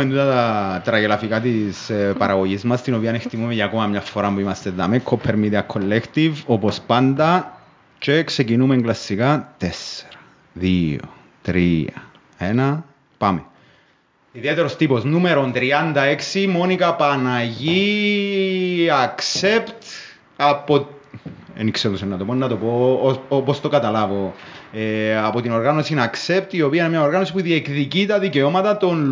Έχουμε τούτα τα τραγελαφικά της ε, παραγωγής μας, την οποία εκτιμούμε για ακόμα μια φορά που είμαστε εδώ με Copper Media Collective, όπως πάντα, και ξεκινούμε κλασικά 4, 2, 3, 1, πάμε. Ιδιαίτερος τύπος, νούμερο 36, Μόνικα Παναγή, accept, από... Δεν ξέρω να το πω, να το πω ως- όπως το καταλάβω. Ε, από την οργάνωση Accept, η οποία είναι μια οργάνωση που διεκδικεί τα δικαιώματα των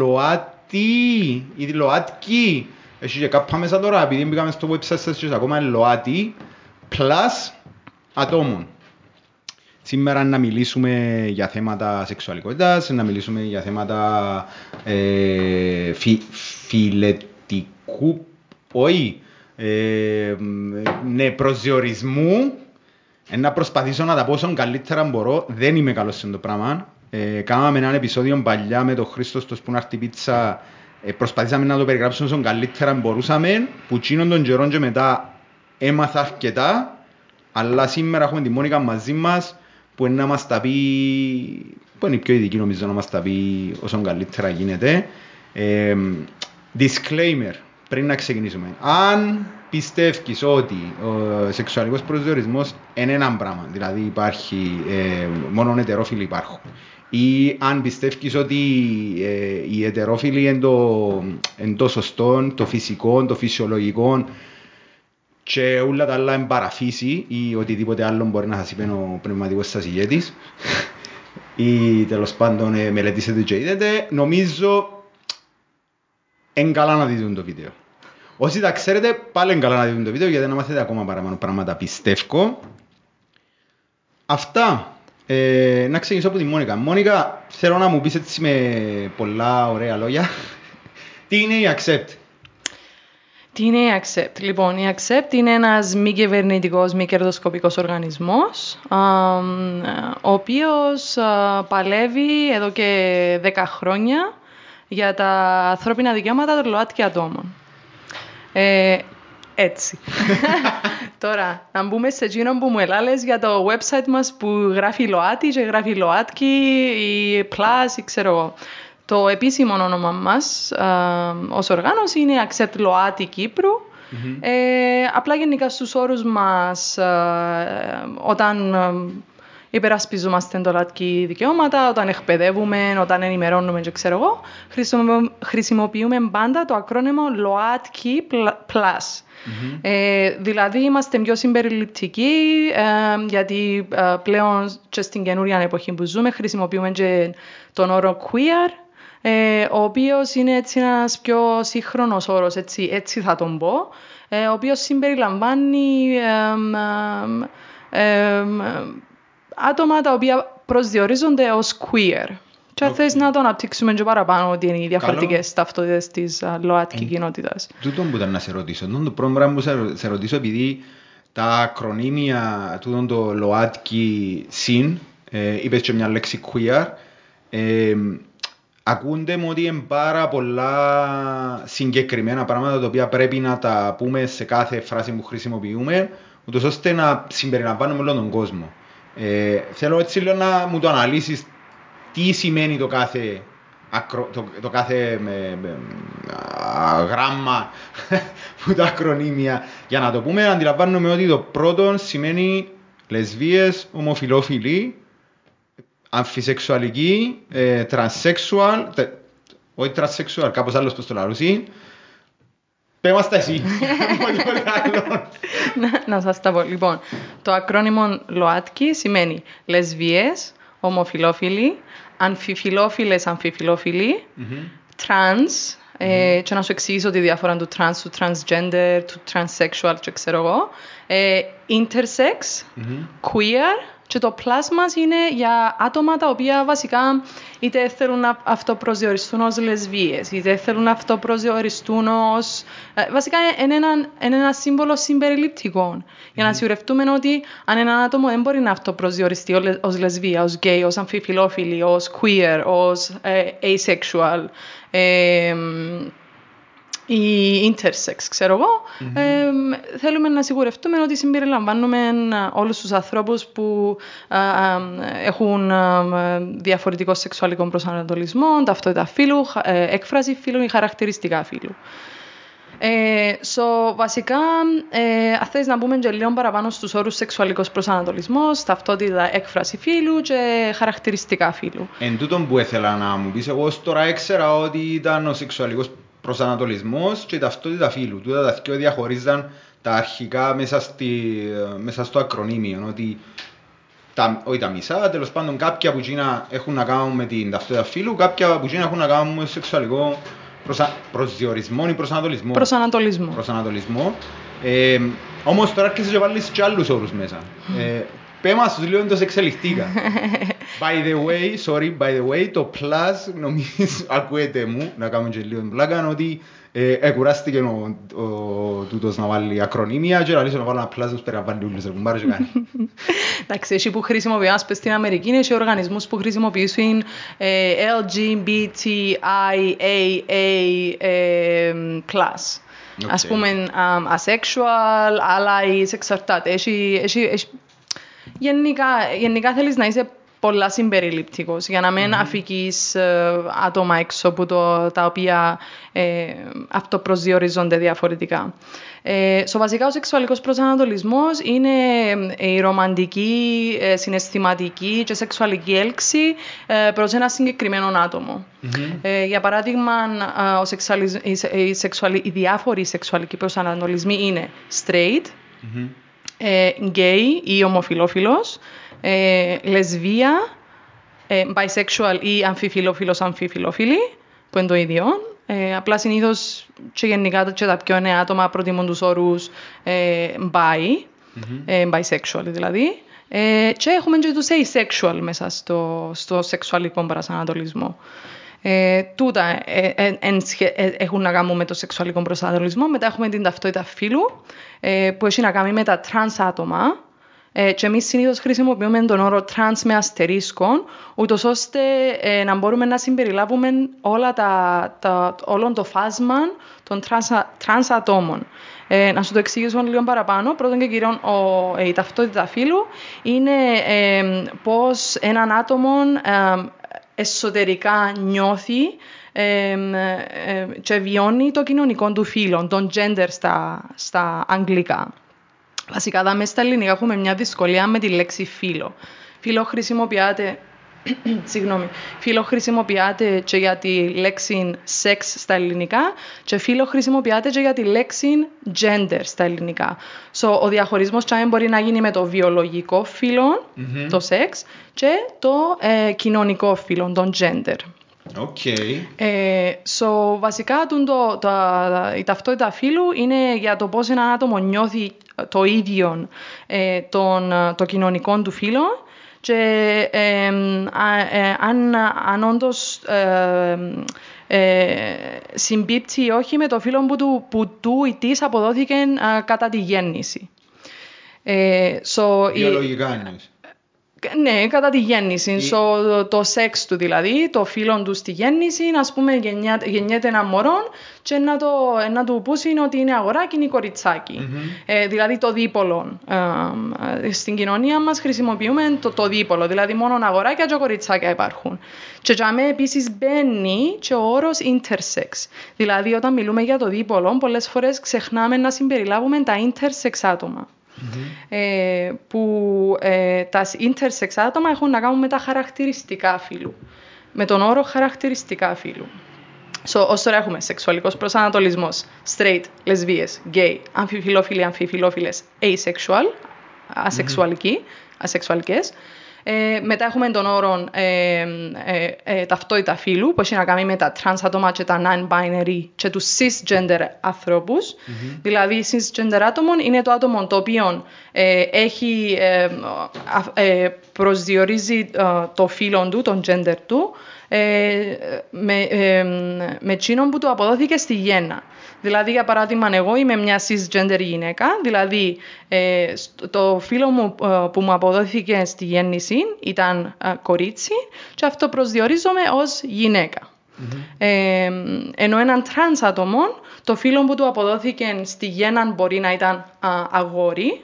ΛΟΑΤΙ, ή ΛΟΑΤΚΙ. Έχει και κάπα μέσα τώρα, επειδή μπήκαμε στο website σας και ακόμα είναι ΛΟΑΤΙ, plus ατόμων. Σήμερα να μιλήσουμε για θέματα σεξουαλικότητας, να μιλήσουμε για θέματα ε, φι, φιλετικού, όχι, ε, ναι, προσδιορισμού. Ε, να προσπαθήσω να τα πω όσο καλύτερα μπορώ. Δεν είμαι καλός σε το πράγμα. Ε, κάναμε ένα επεισόδιο παλιά με τον Χρήστος στο Σπουνάρτη Πίτσα. Ε, προσπαθήσαμε να το περιγράψουμε όσο καλύτερα μπορούσαμε. Που εκείνον τον καιρό και μετά έμαθα αρκετά. Αλλά σήμερα έχουμε τη Μόνικα μαζί μας που είναι να μας τα πει, που είναι η πιο ειδική νομίζω να μας τα πει όσο καλύτερα γίνεται. Ε, disclaimer, πριν να ξεκινήσουμε. Αν πιστεύεις ότι ο σεξουαλικός προσδιορισμός είναι ένα πράγμα, δηλαδή υπάρχει, ε, μόνο ετερόφιλοι υπάρχουν, ή αν πιστεύεις ότι ε, οι ετερόφιλοι είναι το, είναι το σωστό, το φυσικό, το φυσιολογικό, και όλα τα άλλα είναι παραφύση ή οτιδήποτε άλλο μπορεί να σας είπε ο πνευματικός σας ηγέτης ή τέλος πάντων ε, μελετήσετε και είδετε, νομίζω είναι καλά να δείτε το βίντεο. Όσοι τα ξέρετε, πάλι είναι καλά να δείτε το βίντεο γιατί να μάθετε ακόμα παραπάνω πράγματα πιστεύω. Αυτά. Ε, να ξεκινήσω από τη Μόνικα. Μόνικα, θέλω να μου πεις έτσι με πολλά ωραία λόγια. Τι είναι η Accept; Τι είναι η Accept; Λοιπόν, η Accept είναι ένας μη κυβερνητικός, μη κερδοσκοπικός οργανισμός, αμ, ο οποίος α, παλεύει εδώ και 10 χρόνια για τα ανθρώπινα δικαιώματα των ΛΟΑΤ και ατόμων. Ε, έτσι. Τώρα, να μπούμε σε εκείνο που μου ελάλες για το website μας που γράφει ΛΟΑΤΙ και γράφει ΛΟΑΤΚΙ ή Plus ή ξέρω εγώ. Το επίσημο όνομα μας α, ως οργάνωση είναι Accept ΛΟΑΤΙ Κύπρου. Ε, απλά γενικά στους όρους μας α, όταν α, υπερασπιζόμαστε το ΛΟΑΤΚΙ δικαιώματα, όταν εκπαιδεύουμε, όταν ενημερώνουμε και ξέρω εγώ, χρησιμο- χρησιμοποιούμε πάντα το ακρόνιμο ΛΟΑΤΚΙ Plus. Ε, δηλαδή είμαστε πιο συμπεριληπτικοί ε, γιατί ε, πλέον και στην καινούρια εποχή που ζούμε χρησιμοποιούμε και τον όρο queer ε, ο οποίος είναι έτσι ένας πιο σύγχρονος όρος, έτσι, έτσι θα τον πω, ε, ο οποίος συμπεριλαμβάνει εμ, εμ, εμ, άτομα τα οποία προσδιορίζονται ως queer. Και αν Οκ. θες να το αναπτύξουμε και παραπάνω ότι είναι οι διαφορετικές ταυτότητες της α, ΛΟΑΤΚΙ κοινότητας. Τούτο που ήταν να σε ρωτήσω. Τούτο το πρώτο πράγμα που σε- σε ρωτήσω επειδή τα ακρωνύμια τούτο το ΛΟΑΤΚΙ ΣΥΝ, ε, είπες και μια λέξη queer, ε, ακούνται μου ότι είναι πάρα πολλά συγκεκριμένα πράγματα τα οποία πρέπει να τα πούμε σε κάθε φράση που χρησιμοποιούμε, ούτως ώστε να συμπεριλαμβάνουμε όλο τον κόσμο. Ε, θέλω έτσι λίγο να μου το αναλύσεις τι σημαίνει το κάθε, ακρο, το, το κάθε με, με, α, γράμμα που τα ακρονίμια. Για να το πούμε, αντιλαμβάνομαι ότι το πρώτο σημαίνει λεσβείες, ομοφιλόφιλοι, αμφισεξουαλικοί, ε, τρανσεξουαλ, τε- όχι τρανσεξουαλ, κάπως άλλος πως το λαρούσι. Πες μας τα εσύ. Όχι τίποτε άλλο. να, να σας τα πω. Λοιπόν, το ακρόνιμο ΛΟΑΤΚΙ σημαίνει λεσβίες, ομοφιλόφιλοι, αμφιφιλόφιλες, αμφιφιλόφιλοι, trans, ε, και να σου εξηγήσω τη διαφορά του trans, του transgender, του transsexual και ξέρω εγώ, ε, intersex, queer και το plus μας είναι για άτομα τα οποία βασικά είτε θέλουν να αυτοπροσδιοριστούν ως λεσβίες, είτε θέλουν να αυτοπροσδιοριστούν ως... ε, βασικά είναι ένα, είναι ένα σύμβολο συμπεριληπτικό. Για να σιγουρευτούμε ότι αν ένα άτομο δεν μπορεί να αυτοπροσδιοριστεί ως λε- ως λεσβία, ως γκέι, ως αμφιφιλόφιλη, ως queer, ως ε, asexual, ε, ή intersex, ξέρω εγώ, ε, θέλουμε να σιγουρευτούμε ότι συμπεριλαμβάνουμε όλους τους ανθρώπους που ε, ε, έχουν ε, διαφορετικό σεξουαλικό προσανατολισμό, ταυτότητα φύλου, έκφραση φύλου ή χαρακτηριστικά φύλου. Ε, so, βασικά, ε, αν θες να πούμε και λίγο παραπάνω στους όρους σεξουαλικός προσανατολισμός, ταυτότητα έκφραση φύλου και χαρακτηριστικά φύλου. Εν τούτον που ήθελα να μου πεις, εγώ τώρα έξερα ότι ήταν ο σεξουαλικός προσανατολισμός και η ταυτότητα φύλου. Τούτα τα δύο διαχωρίζαν τα αρχικά μέσα, στη, μέσα στο ακρονίμιο, ότι τα, όχι τα μισά, τέλος πάντων κάποια που έχουν να κάνουν με την ταυτότητα φύλου, κάποια που έχουν να κάνουν με σεξουαλικό προσα... προσδιορισμό ή προσανατολισμό. Προσανατολισμό. Προσανατολισμό. Ε, Όμως τώρα έρχεσαι και βάλεις και άλλους όρους μέσα. Ε, Πέ μας τους λίγο εντός εξελιχτήκα. by the way, sorry, by the way, το plus νομίζω ακούεται μου, να κάνουμε και λίγο πλάκα, ότι ε, εκουράστηκε ο, ο, τούτος να βάλει ακρονίμια και να βάλει ένα plus να πέρα βάλει ούλους, έχουν πάρει και κάνει. Εντάξει, εσύ που χρησιμοποιούν, ας πες στην Αμερική, είναι οργανισμούς που χρησιμοποιούν ε, LGBTIAA ε, plus. Okay. Ας πούμε, um, asexual, allies, εξαρτάται. Έχει, έχει, έχει... Γενικά, γενικά θέλεις να είσαι πολλά συμπεριληπτικός για να μην mm-hmm. αφήκεις ε, άτομα έξω από το, τα οποία ε, αυτοπροσδιορίζονται διαφορετικά. Ε, so, βασικά ο σεξουαλικός προσανατολισμός είναι ε, η ρομαντική, ε, συναισθηματική και σεξουαλική έλξη ε, προς ένα συγκεκριμένο άτομο. Mm-hmm. Ε, για παράδειγμα, ο σεξουαλισ... οι, σεξουαλ... οι διάφοροι σεξουαλικοί προσανατολισμοί είναι straight, mm-hmm. Ε, gay ή ομοφιλόφιλος, ε, λεσβία, ε, bisexual ή αμφιφιλόφιλος αμφιφιλόφιλη, που είναι το ίδιο. Ε, απλά συνήθως και γενικά και τα πιο νέα άτομα προτιμούν τους όρους ε, bi, mm-hmm. ε, bisexual δηλαδή. Ε, και έχουμε και του asexual μέσα στο, στο σεξουαλικό προσανατολισμό. Ε, τούτα ε, ε, ε, έχουν να κάνουν με το σεξουαλικό προσανατολισμό. Μετά έχουμε την ταυτότητα φύλου, ε, που έχει να κάνει με τα trans άτομα, ε, και εμείς συνήθως χρησιμοποιούμε τον όρο trans με αστερίσκο, ούτως ώστε ε, να μπορούμε να συμπεριλάβουμε όλα τα, τα, όλο το φάσμα των trans, trans ατόμων. Ε, να σου το εξηγήσω λίγο παραπάνω. Πρώτον και κυρίως ο, η ταυτότητα φύλου είναι ε, πώς έναν άτομο εσωτερικά νιώθει και βιώνει το κοινωνικό του φύλλο, τον gender στα, στα αγγλικά. Βασικά, δάμε στα ελληνικά έχουμε μια δυσκολία με τη λέξη φίλο. Φίλο χρησιμοποιάται Συγγνώμη. Φίλο χρησιμοποιάται και για τη λέξη σεξ στα ελληνικά και φίλο χρησιμοποιάται και για τη λέξη gender στα ελληνικά. So, ο διαχωρισμός τσάι μπορεί να γίνει με το βιολογικό το σεξ, και το ε, κοινωνικό φύλλο, το gender. Okay. Ε, so, βασικά το, το, η ταυτότητα φύλου είναι για το πώς ένα άτομο νιώθει το ίδιο ε, τον, το κοινωνικό του φύλλο και ε, αν, αν όντως συμπίπτει ή όχι με το φύλλο που του, που του ή της αποδόθηκε κατά τη γέννηση. So, Βιολογικά εννοείς. Ναι, κατά τη γέννηση. Η... So, το σεξ του δηλαδή, το φίλο του στη γέννηση, ας πούμε, γεννιά, γεννιέται ένα μωρό και να, το, να του πούσει ότι είναι αγοράκι ή κοριτσάκι. Mm-hmm. Ε, δηλαδή το δίπολο. Ε, στην κοινωνία μας χρησιμοποιούμε το, το δίπολο, δηλαδή μόνο αγοράκια και κοριτσάκια υπάρχουν. Και για μένα επίσης μπαίνει και ο όρος intersex. Δηλαδή, όταν μιλούμε για το δίπολο, πολλές φορές ξεχνάμε να συμπεριλάβουμε τα intersex άτομα. Ε, που ε, τα intersex άτομα έχουν να κάνουν με τα χαρακτηριστικά φύλου. Με τον όρο χαρακτηριστικά φύλου. So, ως τώρα έχουμε σεξουαλικός προσανατολισμός, straight, λεσβίες, gay, αμφιφιλόφιλοι, αμφιφιλόφιλες, asexual, ασεξουαλικοί, ασεξουαλικές. Ε, μετά έχουμε τον όρο ε, ε, ε, ταυτότητα φύλου, που έχει να κάνει με τα trans άτομα και τα non-binary και τους cisgender ανθρώπους. Mm-hmm. Δηλαδή, cisgender άτομο είναι το άτομο το οποίο ε, έχει, ε, προσδιορίζει το φύλλο του, τον gender του, με, με που του αποδόθηκε στη γέννα. Δηλαδή, για παράδειγμα, εγώ είμαι μια cisgender γυναίκα, δηλαδή ε, το φύλο μου ε, που μου αποδόθηκε στη γέννηση ήταν ε, κορίτσι και αυτό προσδιορίζομαι ως γυναίκα. Ε, ενώ έναν τρανς άτομο, το φύλο που του αποδόθηκε στη γέννα μπορεί να ήταν α, αγόρι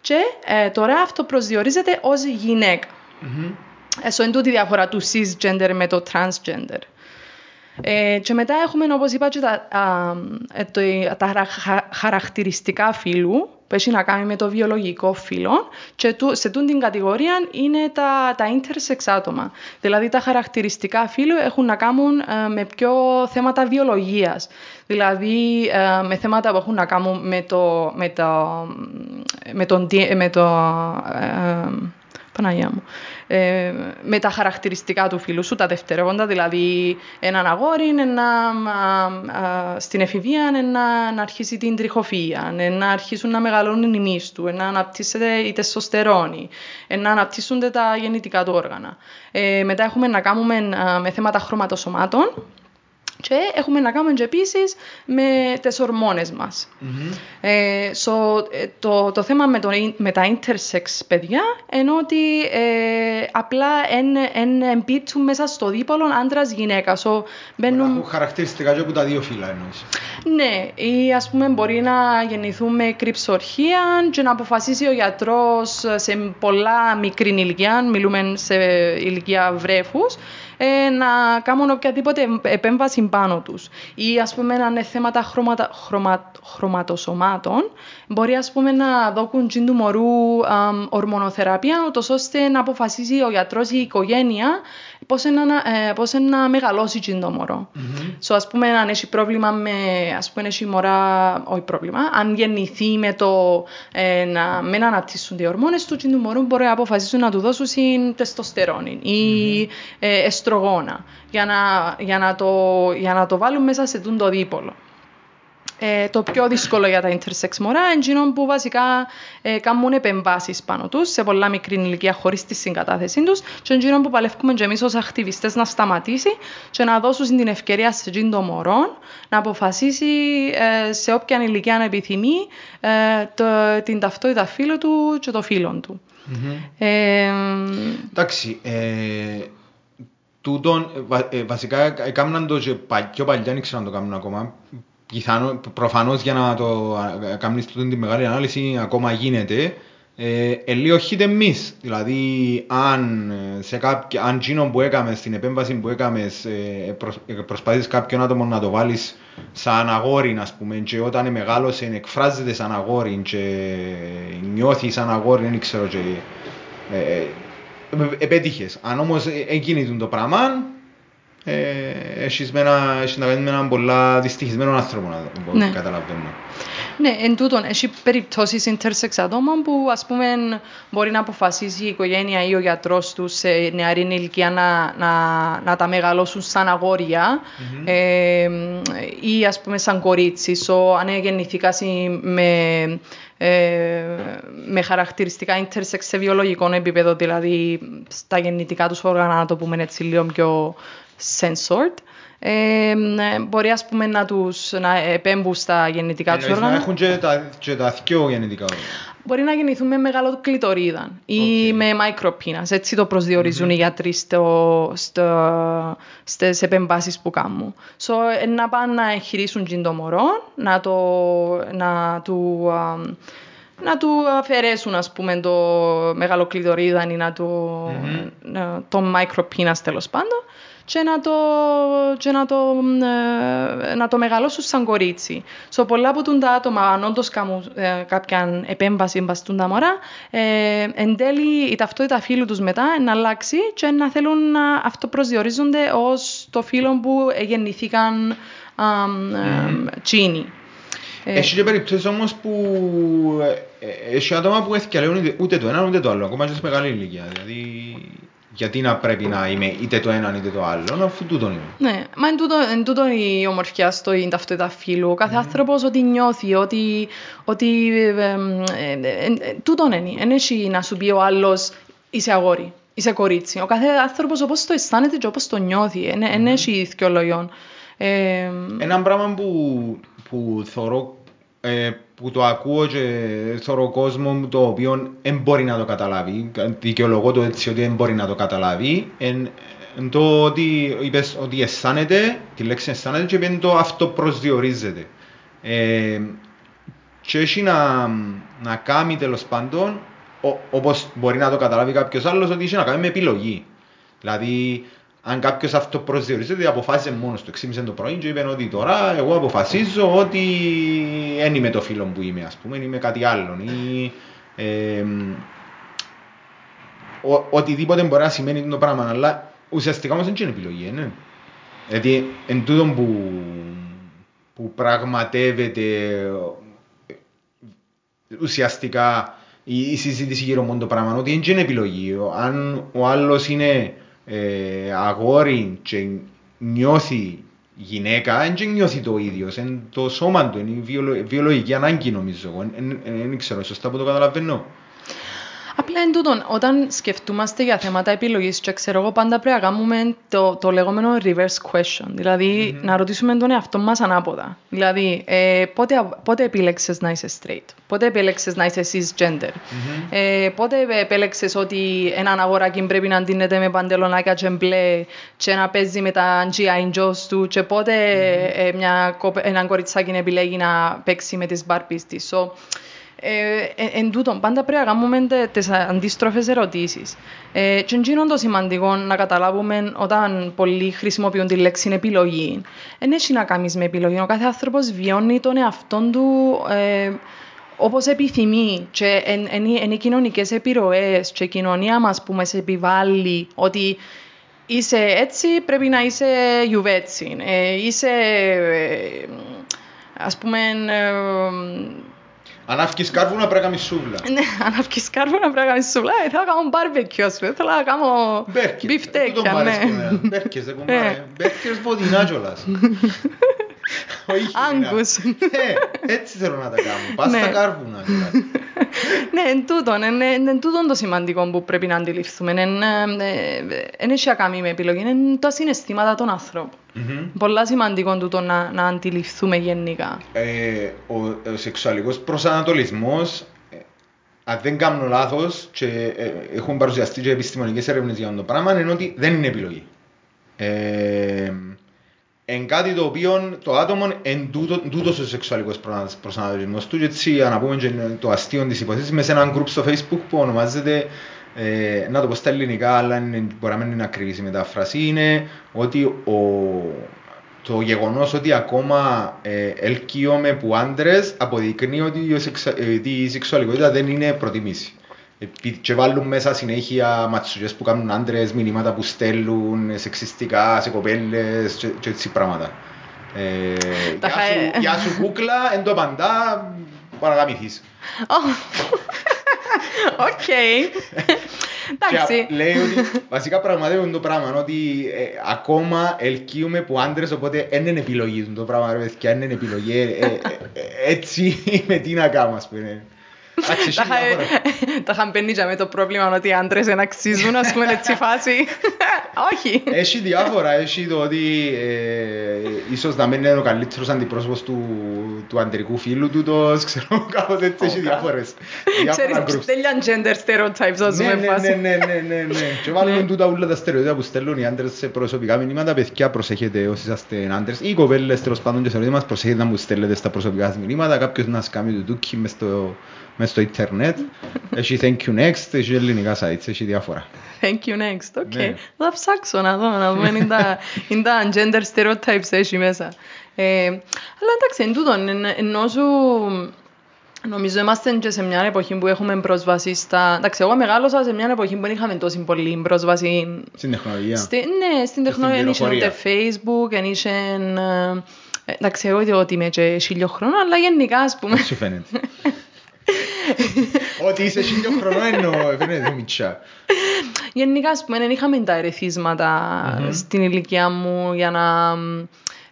και ε, τώρα αυτό προσδιορίζεται ως γυναίκα. Mm-hmm. είναι τούτη η διαφορά του cisgender με το transgender. Ε, και μετά έχουμε, όπως είπα, και τα, α, ε, το, τα χαρακτηριστικά φύλου, που έχει να κάνει με το βιολογικό φύλλο και του, σε τούν την κατηγορία είναι τα, τα intersex άτομα. Δηλαδή τα χαρακτηριστικά φύλλου έχουν να κάνουν ε, με πιο θέματα βιολογίας. Δηλαδή ε, με θέματα που έχουν να κάνουν με το, με το, με τον, με το, ε, Παναγία μου. Ε, με τα χαρακτηριστικά του φίλου σου, τα δευτερεύοντα, δηλαδή έναν αγόρι ένα, α, στην εφηβεία να, να αρχίσει την τριχοφία, να αρχίσουν να μεγαλώνουν οι μυς του, να αναπτύσσεται η τεσσοστερόνη, να αναπτύσσονται τα γεννητικά του όργανα. Ε, μετά έχουμε να κάνουμε με θέματα χρωματοσωμάτων, και έχουμε να κάνουμε και επίσης με τις ορμόνες μας. Mm-hmm. Ε, so, ε, το, το θέμα με, το, με τα intersex παιδιά είναι ότι ε, απλά εν, εμπίπτουν μέσα στο δίπολο άντρα-γυναίκα. So, μπαίνουν... Έχουν χαρακτηριστικά και από τα δύο φύλλα εννοείς. Ναι, ή ας πούμε μπορεί να γεννηθούμε κρυψορχία και να αποφασίσει ο γιατρός σε πολλά μικρή ηλικία, μιλούμε σε ηλικία βρέφους, ε, να κάνουν οποιαδήποτε επέμβαση πάνω τους. Ή ας πούμε να είναι θέματα χρωματα, χρωμα, χρωματοσωμάτων, μπορεί ας πούμε να δώκουν τζιν του μωρού α, ορμονοθεραπεία, ώστε να αποφασίζει ο γιατρός ή η οικογένεια πώς είναι, ε, πώς είναι να μεγαλώσει τζιν το μωρό. Mm-hmm. So, ας πούμε αν έχει πρόβλημα με, ας πούμε έχει μωρά, όχι πρόβλημα, αν γεννηθεί με το ε, να μην αναπτύσσουν οι ορμόνες του τζιν του μωρού μπορεί να αποφασίσουν να του δώσουν τεστοστερόνη ή mm-hmm. ε, εστρογόνα για να, για, να το, για να το βάλουν μέσα σε το δίπολο. Ε, το πιο δύσκολο για τα intersex μωρά είναι που βασικά ε, κάνουν επεμβάσεις πάνω τους σε πολλά μικρή ηλικία χωρίς τη συγκατάθεσή τους. Και είναι που παλεύουμε και εμείς ως ακτιβιστές να σταματήσει και να δώσουν την ευκαιρία σε εκείνο το μωρό να αποφασίσει ε, σε όποια ηλικία επιθυμεί ε, το, την ταυτότητα φίλου του και το φίλο του. Mm-hmm. Ε, Εντάξει. Ε, τούτον, ε, βασικά έκαναν το και πιο παλιά, δεν ξέρω αν το κάνουν ακόμα, πιθανό, προφανώς για να το κάνεις τούτη τη μεγάλη ανάλυση ακόμα γίνεται, ε, ε λίγο εμείς. Δηλαδή, αν, σε κάποιο, αν γίνον που έκαμε, στην επέμβαση που έκαμε, ε, προσ, ε, προσπαθείς κάποιον άτομο να το βάλεις σαν αγόρι, ας πούμε, και όταν μεγάλωσε εκφράζεται σαν αγόρι και νιώθει σαν αγόρι, δεν ξέρω, και, ε, ε, επέτυχες. Αν όμως έγινε το πράγμα, ε, έχεις να κάνεις με έναν πολλά δυστυχισμένο άνθρωπο, να ναι. καταλαβαίνω. Ναι, εν τούτον, έχει περιπτώσεις intersex ατόμων που ας πούμε μπορεί να αποφασίσει η οικογένεια ή ο γιατρός τους σε νεαρή ηλικία να, να, να τα μεγαλώσουν σαν αγόρια mm-hmm. ε, ή ας πούμε σαν κορίτσις. So, αν γεννηθήκα με, ε, με χαρακτηριστικά intersex σε βιολογικό επίπεδο, δηλαδή στα γεννητικά τους όργανα, να το πούμε έτσι λίγο πιο censored, ε, μπορεί ας πούμε να τους να επέμπουν στα γεννητικά τους όργανα. Να έχουν και τα, και τα δυο γεννητικά όργανα. Μπορεί να γεννηθούν με μεγάλο κλειτορίδα ή okay. με micropeenas. Έτσι το προσδιορίζουν mm-hmm. οι γιατροί στο, στο, στις επεμβάσεις που κάνουν. So, να πάνε να εγχειρήσουν το μωρό, να, το, να του... να του αφαιρέσουν ας πούμε το μεγάλο κλειδωρίδα ή να του, mm-hmm. το micropenis τέλος πάντων και να το, και να το, ε, να το μεγαλώσουν σαν κορίτσι. So, πολλά από τα άτομα, αν όντως κάνουν ε, κάποια επέμβαση μπαστούν τα μωρά, ε, εν τέλει η ταυτότητα φίλου τους μετά να αλλάξει και να θέλουν να αυτοπροσδιορίζονται ως το φίλο που γεννηθήκαν mm. τσίνοι. Έχει και περιπτώσεις όμως που ε, ε, έχει άτομα που έθικα ούτε το ένα ούτε το άλλο, ακόμα και σε μεγάλη ηλικία. Δηλαδή γιατί να πρέπει να είμαι είτε το ένα είτε το άλλο, αφού τούτο είναι. Ναι, μα είναι τούτο, είναι τούτο η ομορφιά στο είναι ταυτότητα φύλου. Ο κάθε mm. άνθρωπος ότι νιώθει, ότι, ότι ε, ε, ε, τούτο είναι. Δεν έχει να σου πει ο άλλος είσαι αγόρι, είσαι κορίτσι. Ο κάθε άνθρωπος όπως το αισθάνεται και όπως το νιώθει. Δεν mm. έχει δυο λόγιον. Ε, Ένα πράγμα που, που θεωρώ ε, που το ακούω και θεωρώ κόσμος το οποίο δεν μπορεί να το καταλάβει, δικαιολογώ το έτσι ότι δεν μπορεί να το καταλάβει, εν, εν το ότι είπες ότι αισθάνεται, τη λέξη αισθάνεται και πέντε το αυτό προσδιορίζεται. Ε, και έχει να, να κάνει τέλος πάντων, όπως μπορεί να το καταλάβει κάποιος άλλος, ότι έχει να κάνει με επιλογή. Δηλαδή, αν κάποιος αυτό προσδιορίζεται, αποφάσισε μόνος του. Εξήμισε το πρωί και είπε ότι τώρα εγώ αποφασίζω ότι δεν είμαι το φίλο που είμαι, ας πούμε, είμαι κάτι άλλο. Ή, ε, ο, οτιδήποτε μπορεί να σημαίνει το πράγμα, αλλά ουσιαστικά όμως δεν είναι επιλογή, ναι. Δηλαδή, εν τούτο που, που πραγματεύεται ουσιαστικά η, η συζήτηση γύρω μόνο το πράγμα, ότι δεν είναι επιλογή. Αν ο άλλος είναι ε, αγόρι και νιώθει γυναίκα, δεν νιώθει το ίδιος. Είναι το σώμα του, είναι η βιολο, βιολογική ανάγκη νομίζω. Δεν ξέρω, σωστά που το καταλαβαίνω. Απλά εν τούτον, όταν σκεφτούμαστε για θέματα επιλογής, και ξέρω εγώ πάντα πρέπει να κάνουμε το, το λεγόμενο reverse question. Δηλαδή mm-hmm. να ρωτήσουμε τον εαυτό μας ανάποδα. Δηλαδή, ε, πότε, πότε επίλεξε να είσαι straight, πότε επέλεξε να είσαι cisgender, mm-hmm. ε, πότε επέλεξε ότι έναν αγοράκι πρέπει να αντίνεται με παντελονάκια και μπλε και να παίζει με τα GI Joes του, και πότε mm-hmm. ε, μια, ένα κοριτσάκι επιλέγει να παίξει με τις Barbies της. So, ε, ε, εν τούτο, πάντα πρέπει να κάνουμε τι αντίστροφες ερωτήσεις. Ε, και είναι το σημαντικό να καταλάβουμε όταν πολλοί χρησιμοποιούν τη λέξη επιλογή. Δεν έχει να κάνεις με επιλογή. Ο κάθε άνθρωπος βιώνει τον εαυτό του ε, όπως επιθυμεί. Και είναι οι κοινωνικές επιρροές και η κοινωνία μας που μας επιβάλλει ότι είσαι έτσι, πρέπει να είσαι γιουβέτσι. Ε, είσαι, ε, ας πούμε, ε, αν αυκείς κάρβουνα πρέπει να κάνεις σούβλα. Ναι, αν αυκείς κάρβουνα πρέπει να κάνεις σούβλα. Ε, θέλω να κάνω μπάρμπεκιο, ας πούμε. Θέλω να κάνω μπιφτέκια, ναι. Μπέρκες, δεν κουμπάρε. Μπέρκες βοδινά κιόλας. Άγκους. Ε, έτσι θέλω να τα κάνω. Πας στα ναι. κάρβουνα. Ναι, εν τούτον, εν τούτον το σημαντικό που πρέπει να αντιληφθούμε. Δεν έχει να κάνει με επιλογή, είναι τα συναισθήματα των ανθρώπων. Πολλά σημαντικό τούτο να, να αντιληφθούμε γενικά. Ε, ο, ο σεξουαλικός προσανατολισμός ε, αν δεν κάνω λάθος και ε, έχουν παρουσιαστεί και επιστημονικές έρευνες για αυτό το πράγμα, είναι ότι δεν είναι επιλογή. Ε, εν κάτι το οποίο το άτομο εν τούτο ο σεξουαλικός προσανατολισμός του. Και έτσι, να πούμε και το αστείο της υποθέση, μες σε έναν group στο facebook που ονομάζεται ε, να το πω στα ελληνικά, αλλά είναι, μπορεί να μην είναι ακριβή η μετάφραση, είναι ότι ο, το γεγονός ότι ακόμα ε, ελκύομαι που άντρες αποδεικνύει ότι η, η σεξουαλικότητα δεν είναι προτιμήση. Και βάλουν μέσα συνέχεια ματσουγιές που κάνουν άντρες, μηνύματα που στέλνουν σεξιστικά σε κοπέλες και, και έτσι πράγματα. Ε, γεια, σου, γεια σου κούκλα, εν το απαντά, παραγαμηθείς. Οκ. Εντάξει. Λέει ότι βασικά πραγματεύουν το πράγμα, ότι ε, ακόμα ελκύουμε που άντρες, οπότε δεν είναι επιλογή το πράγμα, ρε παιδιά, δεν είναι επιλογή. Ε, ε, έτσι με τι να κάνω, ας πούμε. Τα είχαν πένει με το πρόβλημα ότι οι άντρες δεν αξίζουν, ας πούμε, έτσι φάση. Όχι. Έχει διάφορα. Έχει το ότι ε, ίσως να μην είναι ο καλύτερος αντιπρόσωπος του, του αντρικού φίλου του, τος ξέρω, κάπως έτσι έχει διάφορες. Ξέρεις, τέλειαν gender stereotypes, ας πούμε, φάση. Ναι, ναι, ναι, ναι, ναι. Και βάλουν τούτα όλα τα στερεότυπα που στέλνουν οι άντρες σε προσωπικά μηνύματα. Παιδιά, προσέχετε όσοι είσαστε άντρες ή κοπέλες, τέλος πάντων και σε μας, προσέχετε να μου στέλνετε στα προσωπικά σας μηνύματα. Κάποιος να σκάμει το τούκι μες στο μες στο ίντερνετ. Έχει thank you next, έχει ελληνικά sites, έχει διάφορα. Thank you next, OK. Ναι. Θα ψάξω να δω, να δούμε είναι τα gender stereotypes έχει μέσα. Ε, αλλά εντάξει, εν τούτον, εννοώ σου... Νομίζω είμαστε και σε μια εποχή που έχουμε πρόσβαση στα... Εντάξει, εγώ μεγάλωσα σε μια εποχή που δεν είχαμε τόση πολύ πρόσβαση... Στην τεχνολογία. Στη... Ναι, στην τεχνολογία. Δεν είχε ούτε Facebook, δεν είχε... Ε, εντάξει, εγώ ότι είμαι και χίλιο χρόνο, αλλά γενικά, ας πούμε... Σου φαίνεται. Ότι είσαι χίλιο χρόνο εννοώ, φαίνεται μητσά. Γενικά, ας πούμε, δεν είχαμε τα ερεθίσματα στην ηλικία μου για να,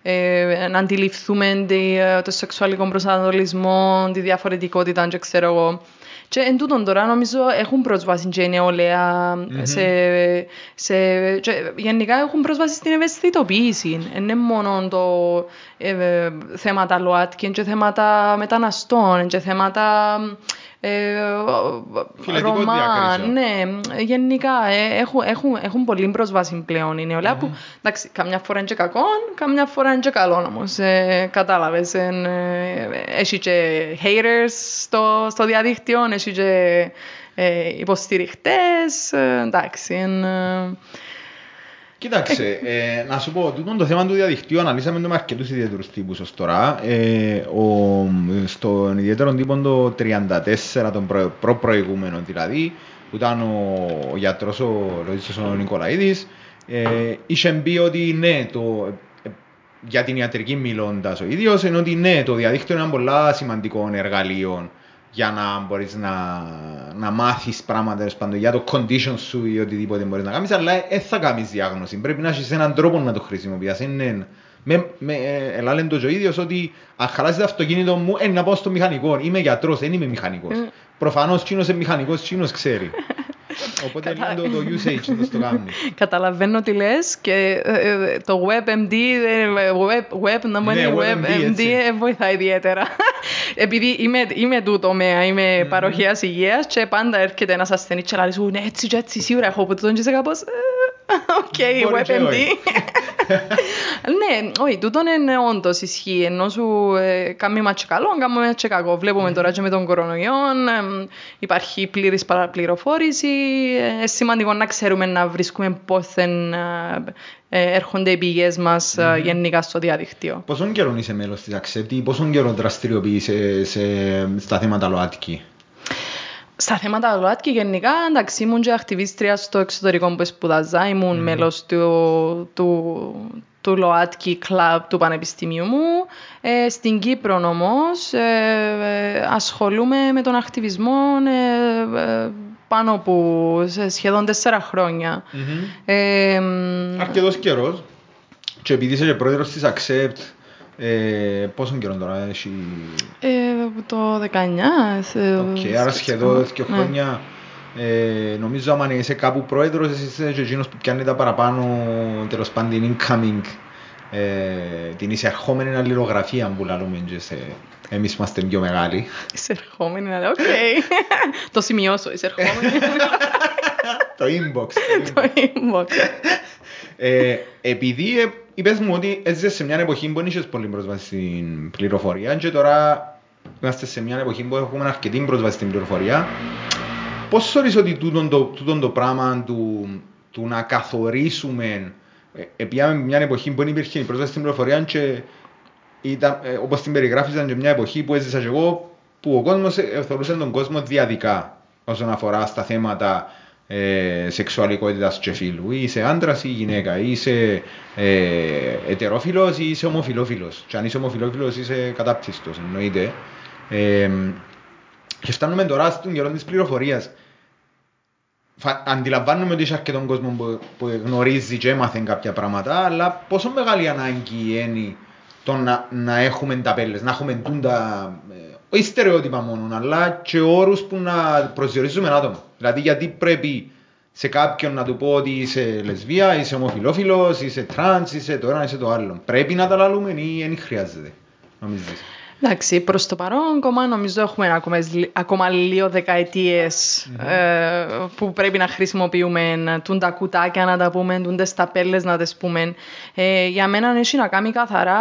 ε, να αντιληφθούμε τη, το σεξουαλικό προσανατολισμό, τη διαφορετικότητα, και ξέρω εγώ. Και εν τούτον τώρα νομίζω έχουν πρόσβαση και η νεολαία σε, σε, και γενικά έχουν πρόσβαση στην ευαισθητοποίηση. Δεν είναι μόνο το ε, θέματα ΛΟΑΤΚΙ, και θέματα μεταναστών, και θέματα ε, Ρωμά, ναι, γενικά ε, έχουν, έχουν, έχουν πολύ πρόσβαση πλέον η νεολαία που εντάξει, καμιά φορά είναι και κακό, καμιά φορά είναι και καλό όμως. Ε, κατάλαβες, ε, έχει και haters στο, στο διαδίκτυο, έχει και ε, υποστηριχτές, ε, εντάξει. Ε, Κοίταξε, ε, να σου πω, τούτο το θέμα του διαδικτύου αναλύσαμε το με αρκετούς ιδιαίτερους τύπους ως τώρα. Ε, ο, στον ιδιαίτερο τύπο το 34, τον προ, προ-προηγούμενο δηλαδή, που ήταν ο, ο γιατρός ο Λοίζος ο Νικολαίδης, ε, είχε πει ότι ναι, το, ε, για την ιατρική μιλώντας ο ίδιος, είναι ότι ναι, το διαδίκτυο είναι ένα πολύ σημαντικό εργαλείο για να μπορείς να, να μάθεις πράγματα πάντων, για το condition σου ή οτιδήποτε μπορείς να κάνεις, αλλά δεν θα κάνεις διάγνωση. Πρέπει να έχεις έναν τρόπο να το χρησιμοποιείς. Είναι, με, με, ε, λένε το ο ίδιος ότι αν χαλάσεις το αυτοκίνητο μου, ε, να πάω στο μηχανικό. Είμαι γιατρός, δεν είμαι μηχανικός. Mm. Προφανώς κοινός είναι μηχανικός, κοινός ξέρει. Οπότε είναι το, το usage να το κάνουμε. Καταλαβαίνω τι λες και ε, το WebMD, web, web, να μην είναι WebMD, βοηθάει ιδιαίτερα. Επειδή είμαι, είμαι του τομέα, είμαι mm-hmm. παροχέας υγείας και πάντα έρχεται ένας ασθενής και λέει ναι έτσι και έτσι σίγουρα έχω που τον και κάπως Οκ, WebMD. Ναι, όχι, τούτο είναι όντως ισχύει. Ενώ σου ε, κάνει μάτσε καλό, κάνουμε μάτσε κακό. Βλέπουμε τώρα και με τον κορονοϊό, υπάρχει πλήρης παραπληροφόρηση. Είναι σημαντικό να ξέρουμε να βρίσκουμε πόθεν ε, έρχονται οι πηγές μας mm-hmm. γενικά στο διαδίκτυο. Πόσον καιρό είσαι μέλος της Αξέπτη, πόσον καιρό δραστηριοποιείσαι στα θέματα ΛΟΑΤΚΙ; Στα θέματα ΛΟΑΤΚΙ γενικά, εντάξει, ήμουν και ακτιβίστρια στο εξωτερικό που σπουδάζα, ήμουν mm. μέλος του, του, του ΛΟΑΤΚΙ Club του Πανεπιστημίου μου. Ε, στην Κύπρο όμως ε, ε, ασχολούμαι με τον ακτιβισμό ε, ε, πάνω από σχεδόν τέσσερα χρόνια. Mm-hmm. Ε, Αρκετός καιρός. Και επειδή είσαι και πρόεδρος της Accept, ε, πόσο καιρό τώρα έχει... Ε, το 19. Okay, άρα σχεδόν δύο ναι. χρόνια. Ε, νομίζω αν είσαι κάπου πρόεδρος, εσύ είσαι και εκείνος που πιάνει τα παραπάνω, τέλος πάντων, incoming, ε, την εισερχόμενη αλληλογραφία που λαλούμε και σε... Εμείς είμαστε πιο μεγάλοι. Εισερχόμενη, οκ. το σημειώσω, εισερχόμενη. το inbox. το inbox. ε, επειδή ε, είπες μου ότι έζησες σε μια εποχή που δεν είχες πολύ πρόσβαση στην πληροφορία και τώρα είμαστε σε μια εποχή που έχουμε αρκετή πρόσβαση στην πληροφορία. Πώς θεωρείς ότι τούτο το, τούτο το πράγμα του, του να καθορίσουμε Επιάμε μια εποχή που δεν υπήρχε η πρόσβαση στην πληροφορία και ήταν, ε, όπως την περιγράφεις ήταν και μια εποχή που έζησα και εγώ που ο κόσμος ε, θεωρούσε τον κόσμο διαδικά όσον αφορά στα θέματα ε, σεξουαλικότητας και φίλου. Είσαι άντρας ή γυναίκα, είσαι ε, ετερόφιλος ή είσαι ομοφιλόφιλος. Και αν είσαι ομοφιλόφιλος είσαι κατάπτυστος, εννοείται. Ε, και φτάνουμε τώρα στον καιρό της πληροφορίας. Αντιλαμβάνομαι ότι έχει αρκετόν κόσμο που, που γνωρίζει και έμαθε κάποια πράγματα, αλλά πόσο μεγάλη ανάγκη είναι το να, να έχουμε ταμπέλες, να έχουμε τούντα, ε, όχι στερεότυπα μόνο, αλλά και όρους που να προσδιορίζουμε άτομα. Δηλαδή γιατί πρέπει σε κάποιον να του πω ότι είσαι λεσβία, είσαι ομοφυλόφιλος, είσαι τρανς, είσαι το ένα, είσαι το άλλο. Πρέπει να τα λαλούμε ή δεν χρειάζεται, νομίζεις; Εντάξει, προς το παρόν ακόμα νομίζω έχουμε ακόμα, ακόμα λίγο δεκαετίες mm-hmm. ε, που πρέπει να χρησιμοποιούμε τούν τα κουτάκια να τα πούμε, τούν τις ταμπέλες να τις πούμε. Ε, για μένα έχει να κάνει καθαρά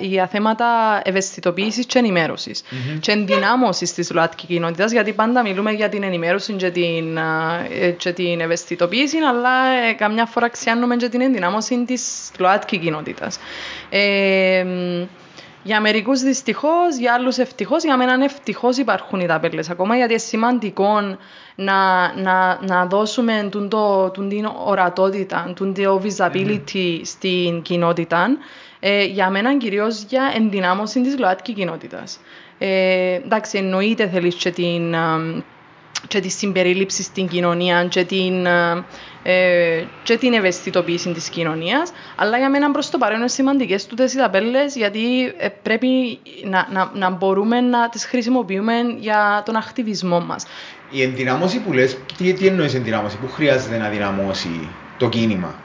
για θέματα ευαισθητοποίησης και ενημέρωσης mm-hmm. και ενδυνάμωσης της ΛΟΑΤΚΙ κοινότητας γιατί πάντα μιλούμε για την ενημέρωση και την, ε, και την ευαισθητοποίηση αλλά ε, καμιά φορά ξιάνουμε και την ενδυνάμωση της ΛΟΑΤΚΙ κοινότητας. Ε, για μερικούς δυστυχώς, για άλλους ευτυχώς. Για μένα ευτυχώς υπάρχουν οι ταπέλες ακόμα γιατί είναι σημαντικό να, να, να δώσουμε το, την ορατότητα, το visibility στην κοινότητα. Ε, για μένα κυρίως για ενδυνάμωση της ΛΟΑΤΚΙ κοινότητας. Ε, εντάξει, εννοείται θέλεις και την και της συμπερίληψης στην κοινωνία και την, ε, και την ευαισθητοποίηση της κοινωνίας. Αλλά για μένα προς το παρόν είναι σημαντικές τούτες οι ταπέλες γιατί ε, πρέπει να, να, να μπορούμε να τις χρησιμοποιούμε για τον ακτιβισμό μας. Η ενδυνάμωση που λες, τι, τι εννοείς ενδυνάμωση, που χρειάζεται να δυναμώσει το κίνημα;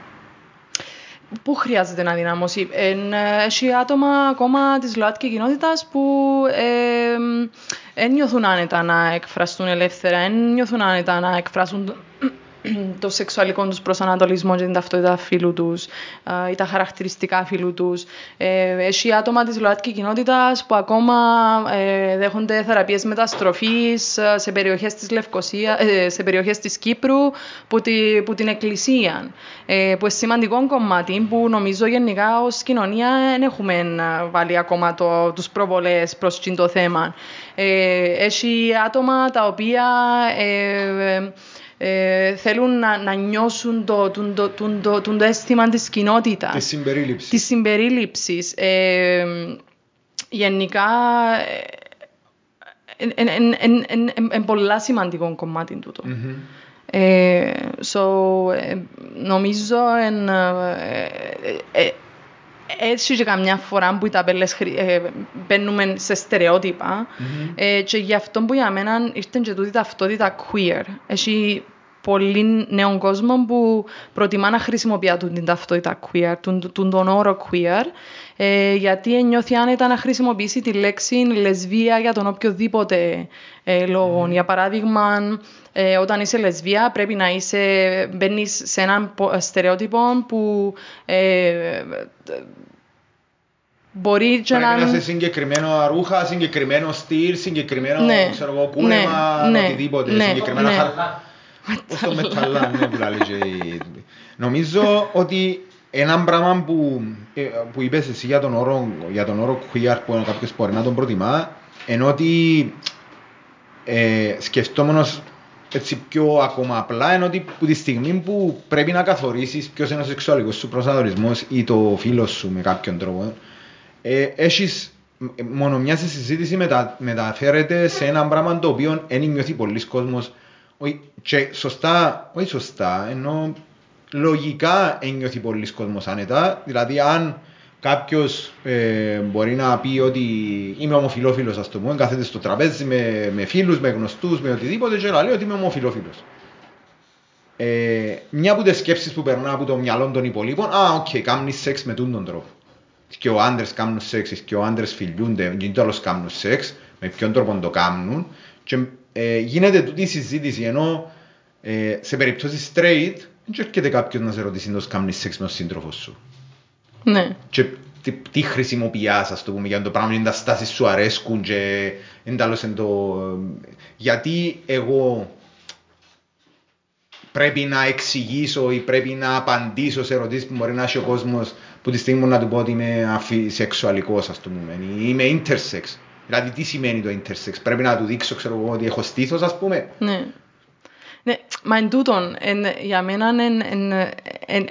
Πού χρειάζεται να δυναμώσει. Ε, έχει άτομα ακόμα της ΛΟΑΤΚΙ κοινότητας που ε, νιώθουν άνετα να εκφραστούν ελεύθερα, δεν νιώθουν άνετα να εκφράσουν το σεξουαλικό τους προσανατολισμό και την ταυτότητα φίλου τους ή τα χαρακτηριστικά φίλου τους. Ε, έχει άτομα της ΛΟΑΤΚΙ κοινότητας που ακόμα ε, δέχονται θεραπείες μεταστροφής σε περιοχές της Λευκοσία, ε, σε περιοχές της Κύπρου που, τη, που την Εκκλησία. Ε, που είναι σημαντικό κομμάτι που νομίζω γενικά ως κοινωνία δεν έχουμε βάλει ακόμα το, τους προβολές προς το θέμα. Ε, έχει άτομα τα οποία ε, ε, θέλουν να, να νιώσουν το, το, το, το, το, το αίσθημα της κοινότητας. Της συμπερίληψης. Της συμπερίληψης. Ε, γενικά, είναι πολλά σημαντικό κομμάτι τούτο. Mm-hmm. Ε, so, ε, νομίζω εν, ε, έτσι και καμιά φορά που οι ταπέλες ε, μπαίνουμε σε στερεότυπα mm-hmm. ε, και γι' αυτό που για μένα ήρθε και τούτη ταυτότητα queer. Έχει πολύ νέο κόσμο που προτιμά να χρησιμοποιεί την ταυτότητα queer, τον, τον, τον όρο queer, ε, γιατί νιώθει άνετα να χρησιμοποιήσει τη λέξη λεσβία για τον οποιοδήποτε ε, λόγο. Mm. Για παράδειγμα, ε, όταν είσαι λεσβία πρέπει να είσαι, μπαίνεις σε έναν στερεότυπο που ε, Μπορεί και να... Πρέπει να είσαι συγκεκριμένο ρούχα, συγκεκριμένο στυλ, συγκεκριμένο ναι, ξέρω εγώ, πούλεμα, ναι, οτιδήποτε, ναι, συγκεκριμένα ναι. χαρά. Στο μεταλλά, ναι, που λέει Νομίζω ότι ένα πράγμα που, ε, που είπες εσύ για τον όρο, για τον όρο queer που κάποιος μπορεί να τον προτιμά, ενώ ότι ε, σκεφτόμενος έτσι πιο ακόμα απλά, ενώ ότι που τη στιγμή που πρέπει να καθορίσεις ποιος είναι ο σεξουαλικός σου προσανατολισμός ή το φίλος σου με κάποιον τρόπο, ε, έχεις μόνο μια συζήτηση μετα, μεταφέρεται σε ένα πράγμα το οποίο δεν νιώθει πολλοί κόσμος όχι, και σωστά, όχι σωστά, ενώ λογικά ένιωθει πολλοί κόσμος άνετα. Δηλαδή, αν κάποιος ε, μπορεί να πει ότι είμαι ομοφυλόφιλο, ας το πούμε, κάθεται στο τραπέζι με, με φίλους, με γνωστούς, με οτιδήποτε, και λέει ότι είμαι ομοφυλόφιλο. Ε, μια από τις σκέψεις που περνά από το μυαλό των υπολείπων, α, οκ, okay, κάνεις σεξ με τον τρόπο. Και ο άντρες κάνουν σεξ, και ο άντρες φιλιούνται, και τέλο κάνουν σεξ, με ποιον τρόπο το κάνουν. Και ε, γίνεται τούτη η συζήτηση ενώ ε, σε περίπτωση straight δεν έρχεται κάποιος να σε ρωτήσει να κάνεις σεξ με τον σύντροφο σου. Ναι. Και τι, τι χρησιμοποιάς ας το πούμε για το πράγμα για τα στάσεις σου αρέσκουν και εντάλλως το... Γιατί εγώ πρέπει να εξηγήσω ή πρέπει να απαντήσω σε ερωτήσεις που μπορεί να έχει ο κόσμος που τη στιγμή να του πω ότι είμαι αφισεξουαλικός ας το πούμε ή είμαι intersex. Δηλαδή, τι σημαίνει το intersex, πρέπει να του δείξω, ξέρω εγώ, ότι έχω στήθος, ας πούμε. Ναι. Ναι, μα εν τούτον, εν, για μένα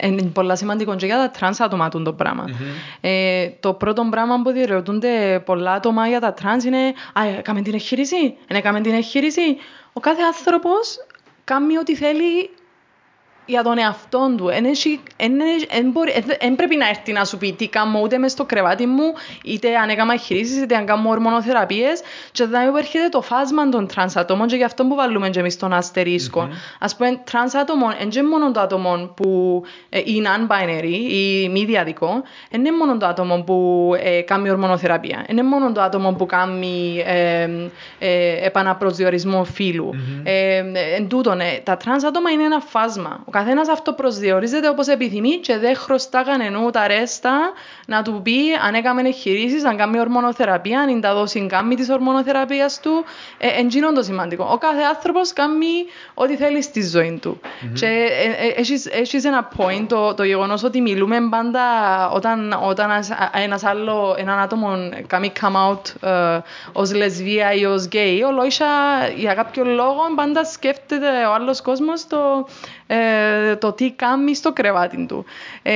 είναι πολύ σημαντικό και για τα τρανς άτομα το πράγμα. Mm-hmm. Ε, το πρώτο πράγμα που διερωτούνται πολλά άτομα για τα τρανς είναι «Α, έκαμε την εγχείρηση, έκαμε την εγχείρηση». Ο κάθε άνθρωπος κάνει ό,τι θέλει για τον εαυτό του. Δεν πρέπει να έρθει να σου πει τι κάνω ούτε μες στο κρεβάτι μου, είτε αν έκανα εγχειρήσεις, είτε αν κάνω ορμονοθεραπείες. Και εδώ έρχεται το φάσμα των τρανς ατόμων και γι' αυτό που βάλουμε και εμείς τον αστερίσκο. Mm-hmm. Ας πούμε, τρανς άτομο, δεν είναι μόνο το άτομο που ε, είναι non-binary ή μη δυαδικό, δεν είναι μόνο το άτομο που ε, κάνει ορμονοθεραπεία, δεν είναι μόνο το άτομο που κάνει ε, ε, επαναπροσδιορισμό φύλου. Mm-hmm. Ε, εν τούτον, ε, τα τρανς άτομα είναι ένα φάσμα. Ο καθένας αυτοπροσδιορίζεται όπως επιθυμεί και δεν χρωστά κανενού τα ρέστα να του πει αν έκαμε εγχειρήσεις, αν κάνει ορμονοθεραπεία, αν τα δώσει κάνει της ορμονοθεραπείας του. Ε, Εντζήνω το σημαντικό. Ο κάθε άνθρωπος κάνει ό,τι θέλει στη ζωή του. Mm-hmm. Και ε, ε, έχεις ένα point το, το γεγονός ότι μιλούμε πάντα όταν, όταν ένας άλλο, έναν άτομο κάνει come out ε, ως λεσβία ή ως γκέι, ο Λόισα για κάποιο λόγο πάντα σκέφτεται ο άλλος κόσμος το ε, το τι κάνει στο κρεβάτι του. Ε,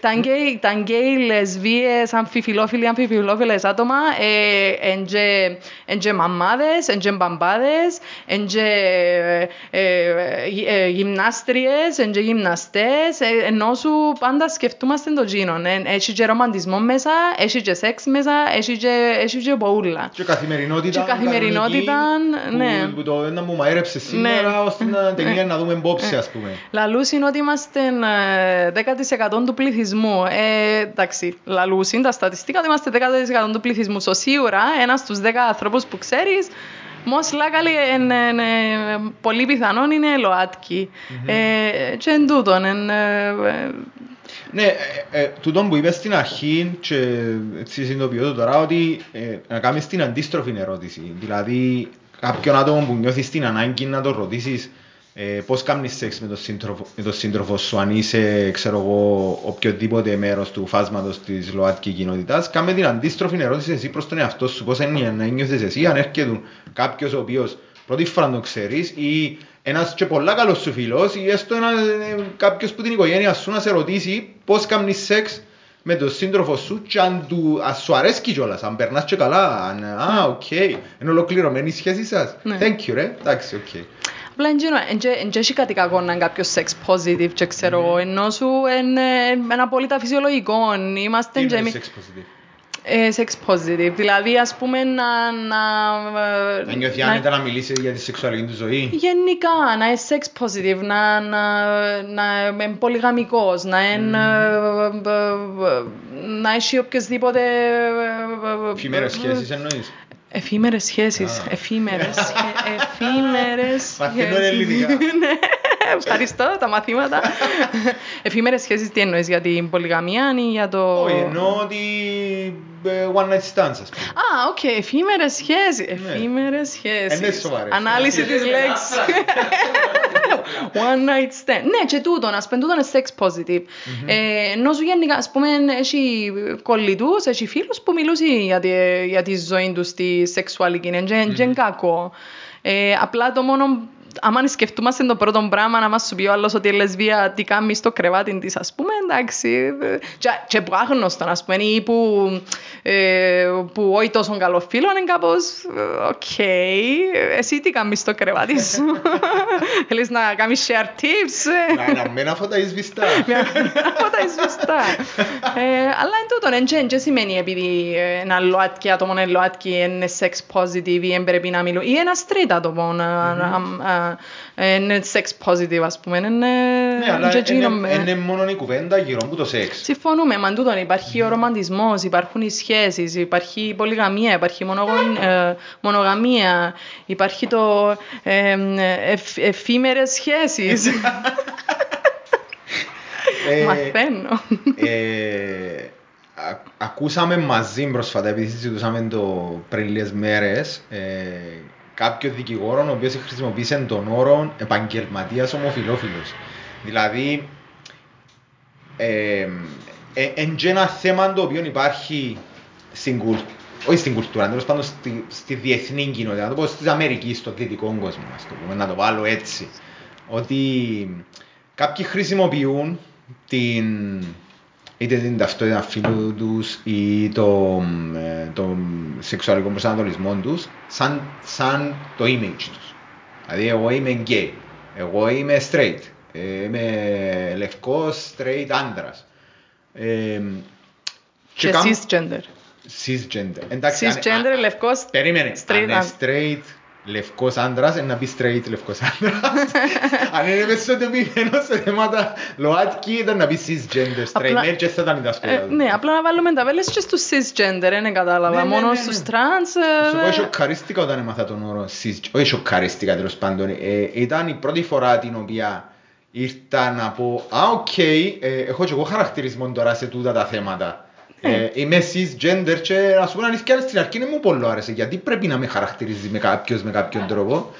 τα γκέι, τα γκέι λεσβίες, αμφιφυλόφιλοι, αμφιφυλόφιλες άτομα, ε, εν τζαι μαμάδες, εν τζαι μπαμπάδες, εν τζαι ε, ε, γυμνάστριες, εν τζαι γυμναστές, ε, εννοώ σου πάντα σκεφτούμαστε το τζείνον. Ε, έχει και ρομαντισμό μέσα, έχει και σεξ μέσα, έχει και, έχει και που ούλλα. Και καθημερινότητα. Και καθημερινότητα, ναι. Που, που το ένα μου μαέρεψε σήμερα, Ναι. ώστε να ταινία να δούμε μπόψη, ας πούμε. Λαλούς είναι ότι είμαστε ε, 10% του πληθυσμού. Ε, εντάξει, λαλούς είναι τα στατιστικά ότι είμαστε 10% του πληθυσμού. So, σίγουρα ένας στους 10 ανθρώπους που ξέρεις Most likely, εν, εν, ε, πολύ πιθανόν είναι ΛΟΑΤΚΙ. Ε, και εν τούτον, εν, ε, ε, Ναι, ε, ε, τούτο που είπες στην αρχή και έτσι συνειδητοποιώ το τώρα ότι ε, να κάνεις την αντίστροφη ερώτηση. Δηλαδή κάποιον άτομο που νιώθεις την ανάγκη να το ρωτήσεις ε, πώς κάνεις σεξ με τον σύντροφο, με τον σύντροφο σου αν είσαι ξέρω εγώ οποιοδήποτε μέρος του φάσματος της ΛΟΑΤΚΙ κοινότητας κάμε την αντίστροφη ερώτηση εσύ προς τον εαυτό σου πώς είναι να νιώθεις εσύ αν έρχεται κάποιος ο οποίος πρώτη φορά το ξέρεις ή ένας και πολλά καλός σου φίλος ή έστω ένα, ε, κάποιος που την οικογένεια σου να σε ρωτήσει πώς κάνεις σεξ με τον σύντροφο σου και αν, του, αν σου αρέσκει κιόλας, αν περνάς και καλά, αν, α, οκ, είναι ολοκληρωμένη η σχέση σας. Ναι. Thank you, ρε, εντάξει, οκ. Απλά δεν έχει κάτι κακό να είναι κάποιος sex positive και ξέρω εγώ, εννοώ σου είναι ένα απόλυτα φυσιολογικό. Είμαστε Τι και είναι εμείς- sex positive; ε, sex positive. Δηλαδή, ας πούμε, να... να, ε, Να νιώθει να- άνετα να μιλήσει για τη σεξουαλική του ζωή; Γενικά, να είναι sex positive, να, να, να είναι πολυγαμικός, να είναι... ε, ε, ε, να έχει οποιασδήποτε... ε, ε, Εφημέρες σχέσεις εννοείς; Εφήμερες σχέσεις. Α. Εφήμερες, σχέ- εφήμερες Μαθαίνω σχέσεις. ελληνικά. Ναι, Ευχαριστώ τα μαθήματα. Εφήμερες σχέσεις τι εννοείς, για την πολυγαμία ή για το... Όχι, εννοώ ότι ε, one night stands, ας πούμε. Α, οκ, εφήμερες σχέσεις. Ναι. Εφήμερες σχέσεις. Είναι σοβαρές. Ανάλυση της λέξης. One night stand. Ναι, και τούτον, ας πούμε, τούτον είναι sex positive. Ε, εννοώ σου γενικά, ας πούμε, έχει κολλητούς, έχει φίλους που μιλούσαν για τη, για τη ζωή τους στη σεξουαλική. Είναι mm είναι κακό. Ε, απλά το μόνο άμα σκεφτούμαστε το πρώτο πράγμα να μας σου πει ο άλλος ότι η λεσβία τι κάνει στο κρεβάτι της ας πούμε εντάξει ε, και, και που άγνωστο ας πούμε ή που, ε, που όχι τόσο καλό φίλο είναι κάπως ε, οκ εσύ τι κάνεις στο κρεβάτι σου; Θέλεις να κάνεις share tips; Ε; Να είναι αμένα φώτα εις βιστά. από τα εισβηστά. ε, αλλά εν τούτον, εν και- εν σημαίνει επειδή ε, ένα ΛΟΑΤΚΙ άτομο είναι ΛΟΑΤΚΙ, είναι sex positive ή εν πρέπει να μιλούν, ή ένα straight άτομο να, να, α, ε, είναι sex positive, ας πούμε. Είναι, Ναι, αλλά και γίνομαι. είναι- είναι μόνο η κουβέντα γύρω από το σεξ. Συμφωνούμε, μα τούτον υπάρχει ο ρομαντισμός, υπάρχουν οι σχέσεις, υπάρχει η πολυγαμία, υπάρχει η μονογον- ε, μονογαμία, υπάρχει το ε, ε, εφ, εφήμερες σχέσεις. Ε, Μαθαίνω. ε, α- ακούσαμε μαζί πρόσφατα, επειδή συζητούσαμε το πριν λίγες μέρες, ε, κάποιο δικηγόρο ο οποίος χρησιμοποίησε τον όρο επαγγελματίας ομοφιλόφιλος. Δηλαδή, ε, ε, εν και ένα θέμα το οποίο υπάρχει στην κουλτούρα, όχι στην κουλτούρα, τέλος πάντων στη, στη διεθνή κοινότητα, να το πω στη Αμερικής, στο δυτικό κόσμο, ας το πούμε, να το βάλω έτσι. Ότι κάποιοι χρησιμοποιούν την, είτε την ταυτότητα φίλου τους ή το, ε, το σεξουαλικό προσανατολισμό τους σαν, σαν το image τους. Δηλαδή εγώ είμαι gay, εγώ είμαι straight, ε, είμαι λευκός straight άντρας. Ε, Και κάνω- cisgender. Cisgender. Εντάξει, αν- Cisgender, α- λευκός, Περίμενε. straight αν είναι άν- straight λευκός άντρας, είναι να πει straight λευκός άντρας. Αν είναι μεσοτεπημένο σε θέματα ΛΟΑΤΚΙ, ήταν να πει cisgender straight Απλά- male και θα ήταν η Ε, ταυτότητα του. ναι, απλά να βάλουμε ταβέλες και στους cisgender, δεν κατάλαβα. Ναι, ναι, Μόνο ναι, ναι. στους trans... ε, Σου πω, σοκαρίστηκα όταν έμαθα τον όρο cisgender. Όχι σοκαρίστηκα τέλος πάντων. Ε, ήταν η πρώτη φορά την οποία ήρθα να πω «Α, οκ, ε, έχω και εγώ χαρακτηρισμό τώρα σε τούτα τα θέματα». Ε, είμαι cisgender και να σου πω να αλήθεια στην αρχή δεν μου πολύ άρεσε γιατί πρέπει να με χαρακτηρίζει με κάποιος με κάποιον τρόπο.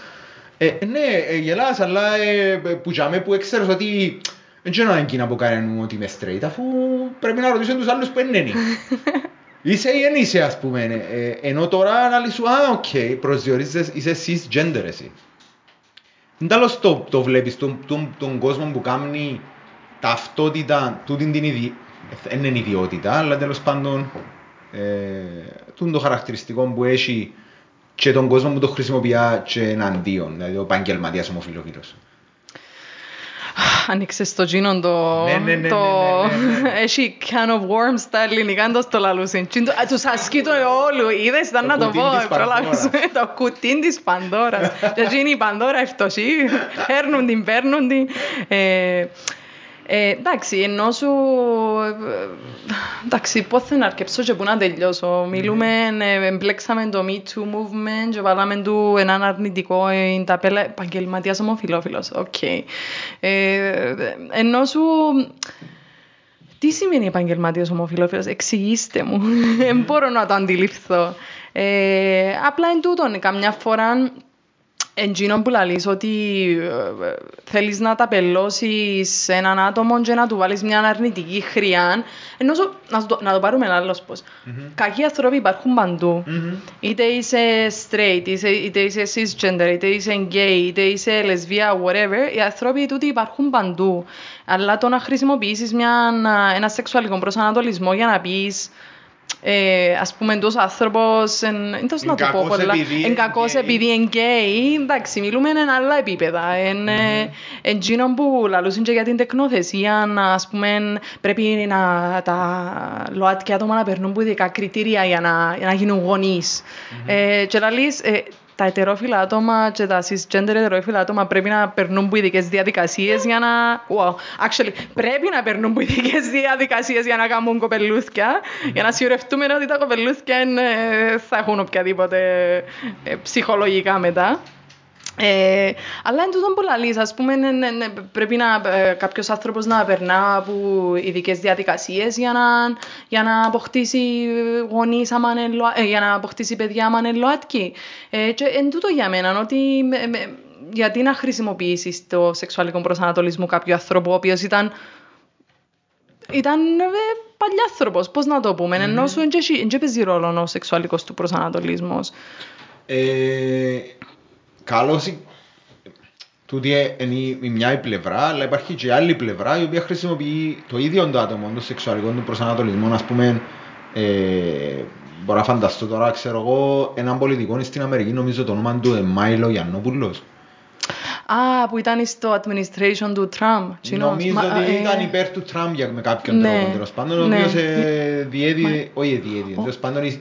Ε, ναι, ε, γελάς, αλλά ε, που για μέ που έξερες ότι δεν ξέρω αν εκείνα που κάνουν ότι είμαι straight αφού πρέπει να ρωτήσω τους άλλους που είναι. Είσαι ή δεν είσαι ας πούμε. Ε, ενώ τώρα να λες σου, α, οκ, προσδιορίζεις, είσαι cisgender εσύ. Τέλος το, το βλέπεις, τον, τον, τον κόσμο που κάνει ταυτότητα, τούτη την ιδι... δεν είναι ιδιότητα, αλλά τέλος πάντων ε, τούτο το χαρακτηριστικό που έχει και τον κόσμο που το χρησιμοποιεί και εναντίον, δηλαδή ο επαγγελματίας ομοφιλοφίλος. Άνοιξες το τζίνο το... Ναι, ναι, ναι, το... ναι, ναι, ναι. Έχει can of worms στα ελληνικά, το στο λαλούσιν. Τι είναι το- α, Τους ασκήτω όλου, είδες, ήταν Το να το κουτί πω, της πρόλαβες. Πανδώρας. Το κουτί της Πανδώρας. Και εκείνη η Πανδώρα ευτοσή, παίρνουν την, παίρνουν την. Ε, ε, εντάξει, εννοώ σου... ε, Εντάξει, πώς θα να αρκέψω και πού να τελειώσω. Μιλούμε, ε, εμπλέξαμε το Me Too movement και βάλαμε του έναν αρνητικό ε, ταπέλα επαγγελματίας ομοφιλόφιλος. Οκ. Ε, εννοώ σου... Τι σημαίνει επαγγελματίας ομοφυλόφιλος, εξηγήστε μου. Δεν μπορώ να το αντιληφθώ. Ε, απλά εν τούτον, καμιά φορά Εν τζείνο που λαλείς ότι ε, θέλεις να ταπελώσεις σε έναν άτομο και να του βάλεις μια αρνητική χροιά, εννοώ σου- να, το, να το πάρουμε αλλιώς πως. Κακοί άνθρωποι υπάρχουν παντού. Είτε είσαι straight, είσαι, είτε είσαι cisgender, είτε είσαι gay, είτε είσαι λεσβία, whatever, οι άνθρωποι τούτοι υπάρχουν παντού. Αλλά το να χρησιμοποιήσεις μια, ένα σεξουαλικό προσανατολισμό για να πεις ε, ας πούμε εντός άνθρωπος, εν, εν τόσο να το πω κακός πολλά, επειδή εν είναι κακός γκέι. επειδή είναι γκέι, εντάξει, μιλούμε εν άλλα επίπεδα. Εν, ε, εν τζίνον που λαλούσαν και για την τεκνοθεσία, να, ας πούμε, πρέπει να τα ΛΟΑΤΚΙ άτομα να περνούν που ειδικά κριτήρια για να, για να γίνουν γονείς. Ε, και λαλείς, ε, τα ετερόφιλα άτομα και τα cisgender ετερόφιλα άτομα πρέπει να περνούν από ειδικές διαδικασίες για να... Wow, actually, πρέπει να περνούν από ειδικές διαδικασίες για να κάνουν κοπελούθια, για να σιωρευτούμε ότι τα κοπελούθια ε, θα έχουν οποιαδήποτε ε, ψυχολογικά μετά. Ε, αλλά εν τούτον που λαλείς, ας πούμε, ναι, ναι, ναι, πρέπει να, ε, κάποιος άνθρωπος να περνά από ειδικές διαδικασίες για να, για να αποκτήσει γονείς, άμα είναι ΛΟΑ- ε, για να αποκτήσει παιδιά άμα είναι ΛΟΑΤΚΙ. Ε, και εν τούτο για μένα, ότι με- με- γιατί να χρησιμοποιήσεις το σεξουαλικό προσανατολισμό κάποιου ανθρώπου, ο οποίος ήταν ήταν ε, παλιάνθρωπος, πώς να το πούμε, ενώ σου δεν έχει- δεν παίζει ρόλο ο σεξουαλικός του προσανατολισμός. Ε, καλώς η- τούτη ε, είναι η, η μια η πλευρά, αλλά υπάρχει και άλλη πλευρά η οποία χρησιμοποιεί το ίδιο το άτομο, το σεξουαλικό του προσανατολισμό, ας πούμε, ε, μπορώ να φανταστώ τώρα, ξέρω εγώ, έναν πολιτικό στην Αμερική, νομίζω το όνομα του Εμάιλο Γιαννόπουλος. Α, που ήταν στο administration του Τραμπ. τσινός. Νομίζω Μα, ότι ε, ήταν υπέρ του Τραμπ για, με κάποιον ναι, τρόπο, τέλος πάντων, ο ναι. οποίος ε, διέδιδε, όχι διέδιδε, τέλος πάντων, η-